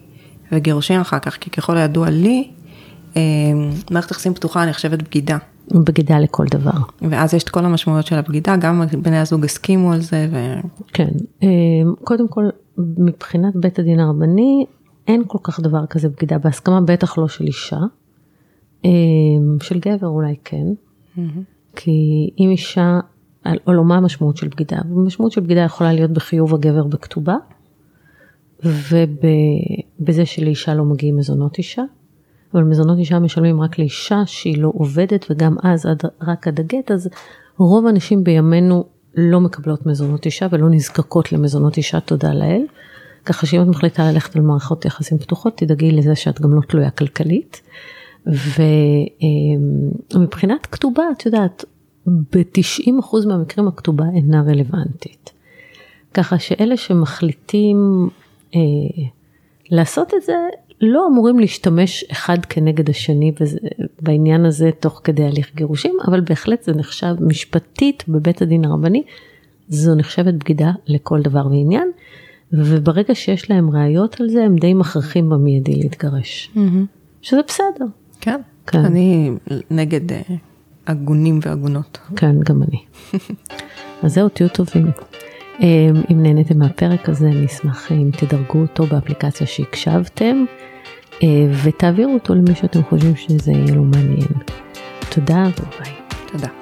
וגירושין אחר כך, כי ככל הידוע לי, אה, מערכת יחסים פתוחה נחשבת בגידה. בגידה לכל דבר. ואז יש את כל המשמעויות של הבגידה, גם בני הזוג הסכימו על זה, ו... כן, אה, קודם כל, מבחינת בית הדין הרבני, אין כל כך דבר כזה בגידה בהסכמה, בטח לא של אישה. אה, של גבר אולי כן, כי אם אישה, או לא מה המשמעות של בגידה? המשמעות של בגידה יכולה להיות בחיוב הגבר בכתובה, ובזה שלאישה לא מגיעים מזונות אישה, אבל מזונות אישה משלמים רק לאישה שהיא לא עובדת, וגם אז עד, רק עד הגט, אז רוב הנשים בימינו לא מקבלות מזונות אישה ולא נזקקות למזונות אישה, תודה לאל. ככה שאם את מחליטה ללכת על מערכות יחסים פתוחות, תדאגי לזה שאת גם לא תלויה כלכלית. ומבחינת כתובה, את יודעת, ב-90% מהמקרים הכתובה אינה רלוונטית. ככה שאלה שמחליטים אה, לעשות את זה, לא אמורים להשתמש אחד כנגד השני בזה, בעניין הזה תוך כדי הליך גירושים, אבל בהחלט זה נחשב משפטית בבית הדין הרבני, זו נחשבת בגידה לכל דבר ועניין, וברגע שיש להם ראיות על זה, הם די מכריחים במיידי להתגרש. שזה בסדר. כן, כן. אני נגד אה, הגונים והגונות. כן, גם אני. [laughs] אז זהו, תהיו טובים. אה, אם נהניתם מהפרק הזה, אני אשמח אם תדרגו אותו באפליקציה שהקשבתם, אה, ותעבירו אותו למי שאתם חושבים שזה יהיה לו מעניין. תודה וביי. תודה.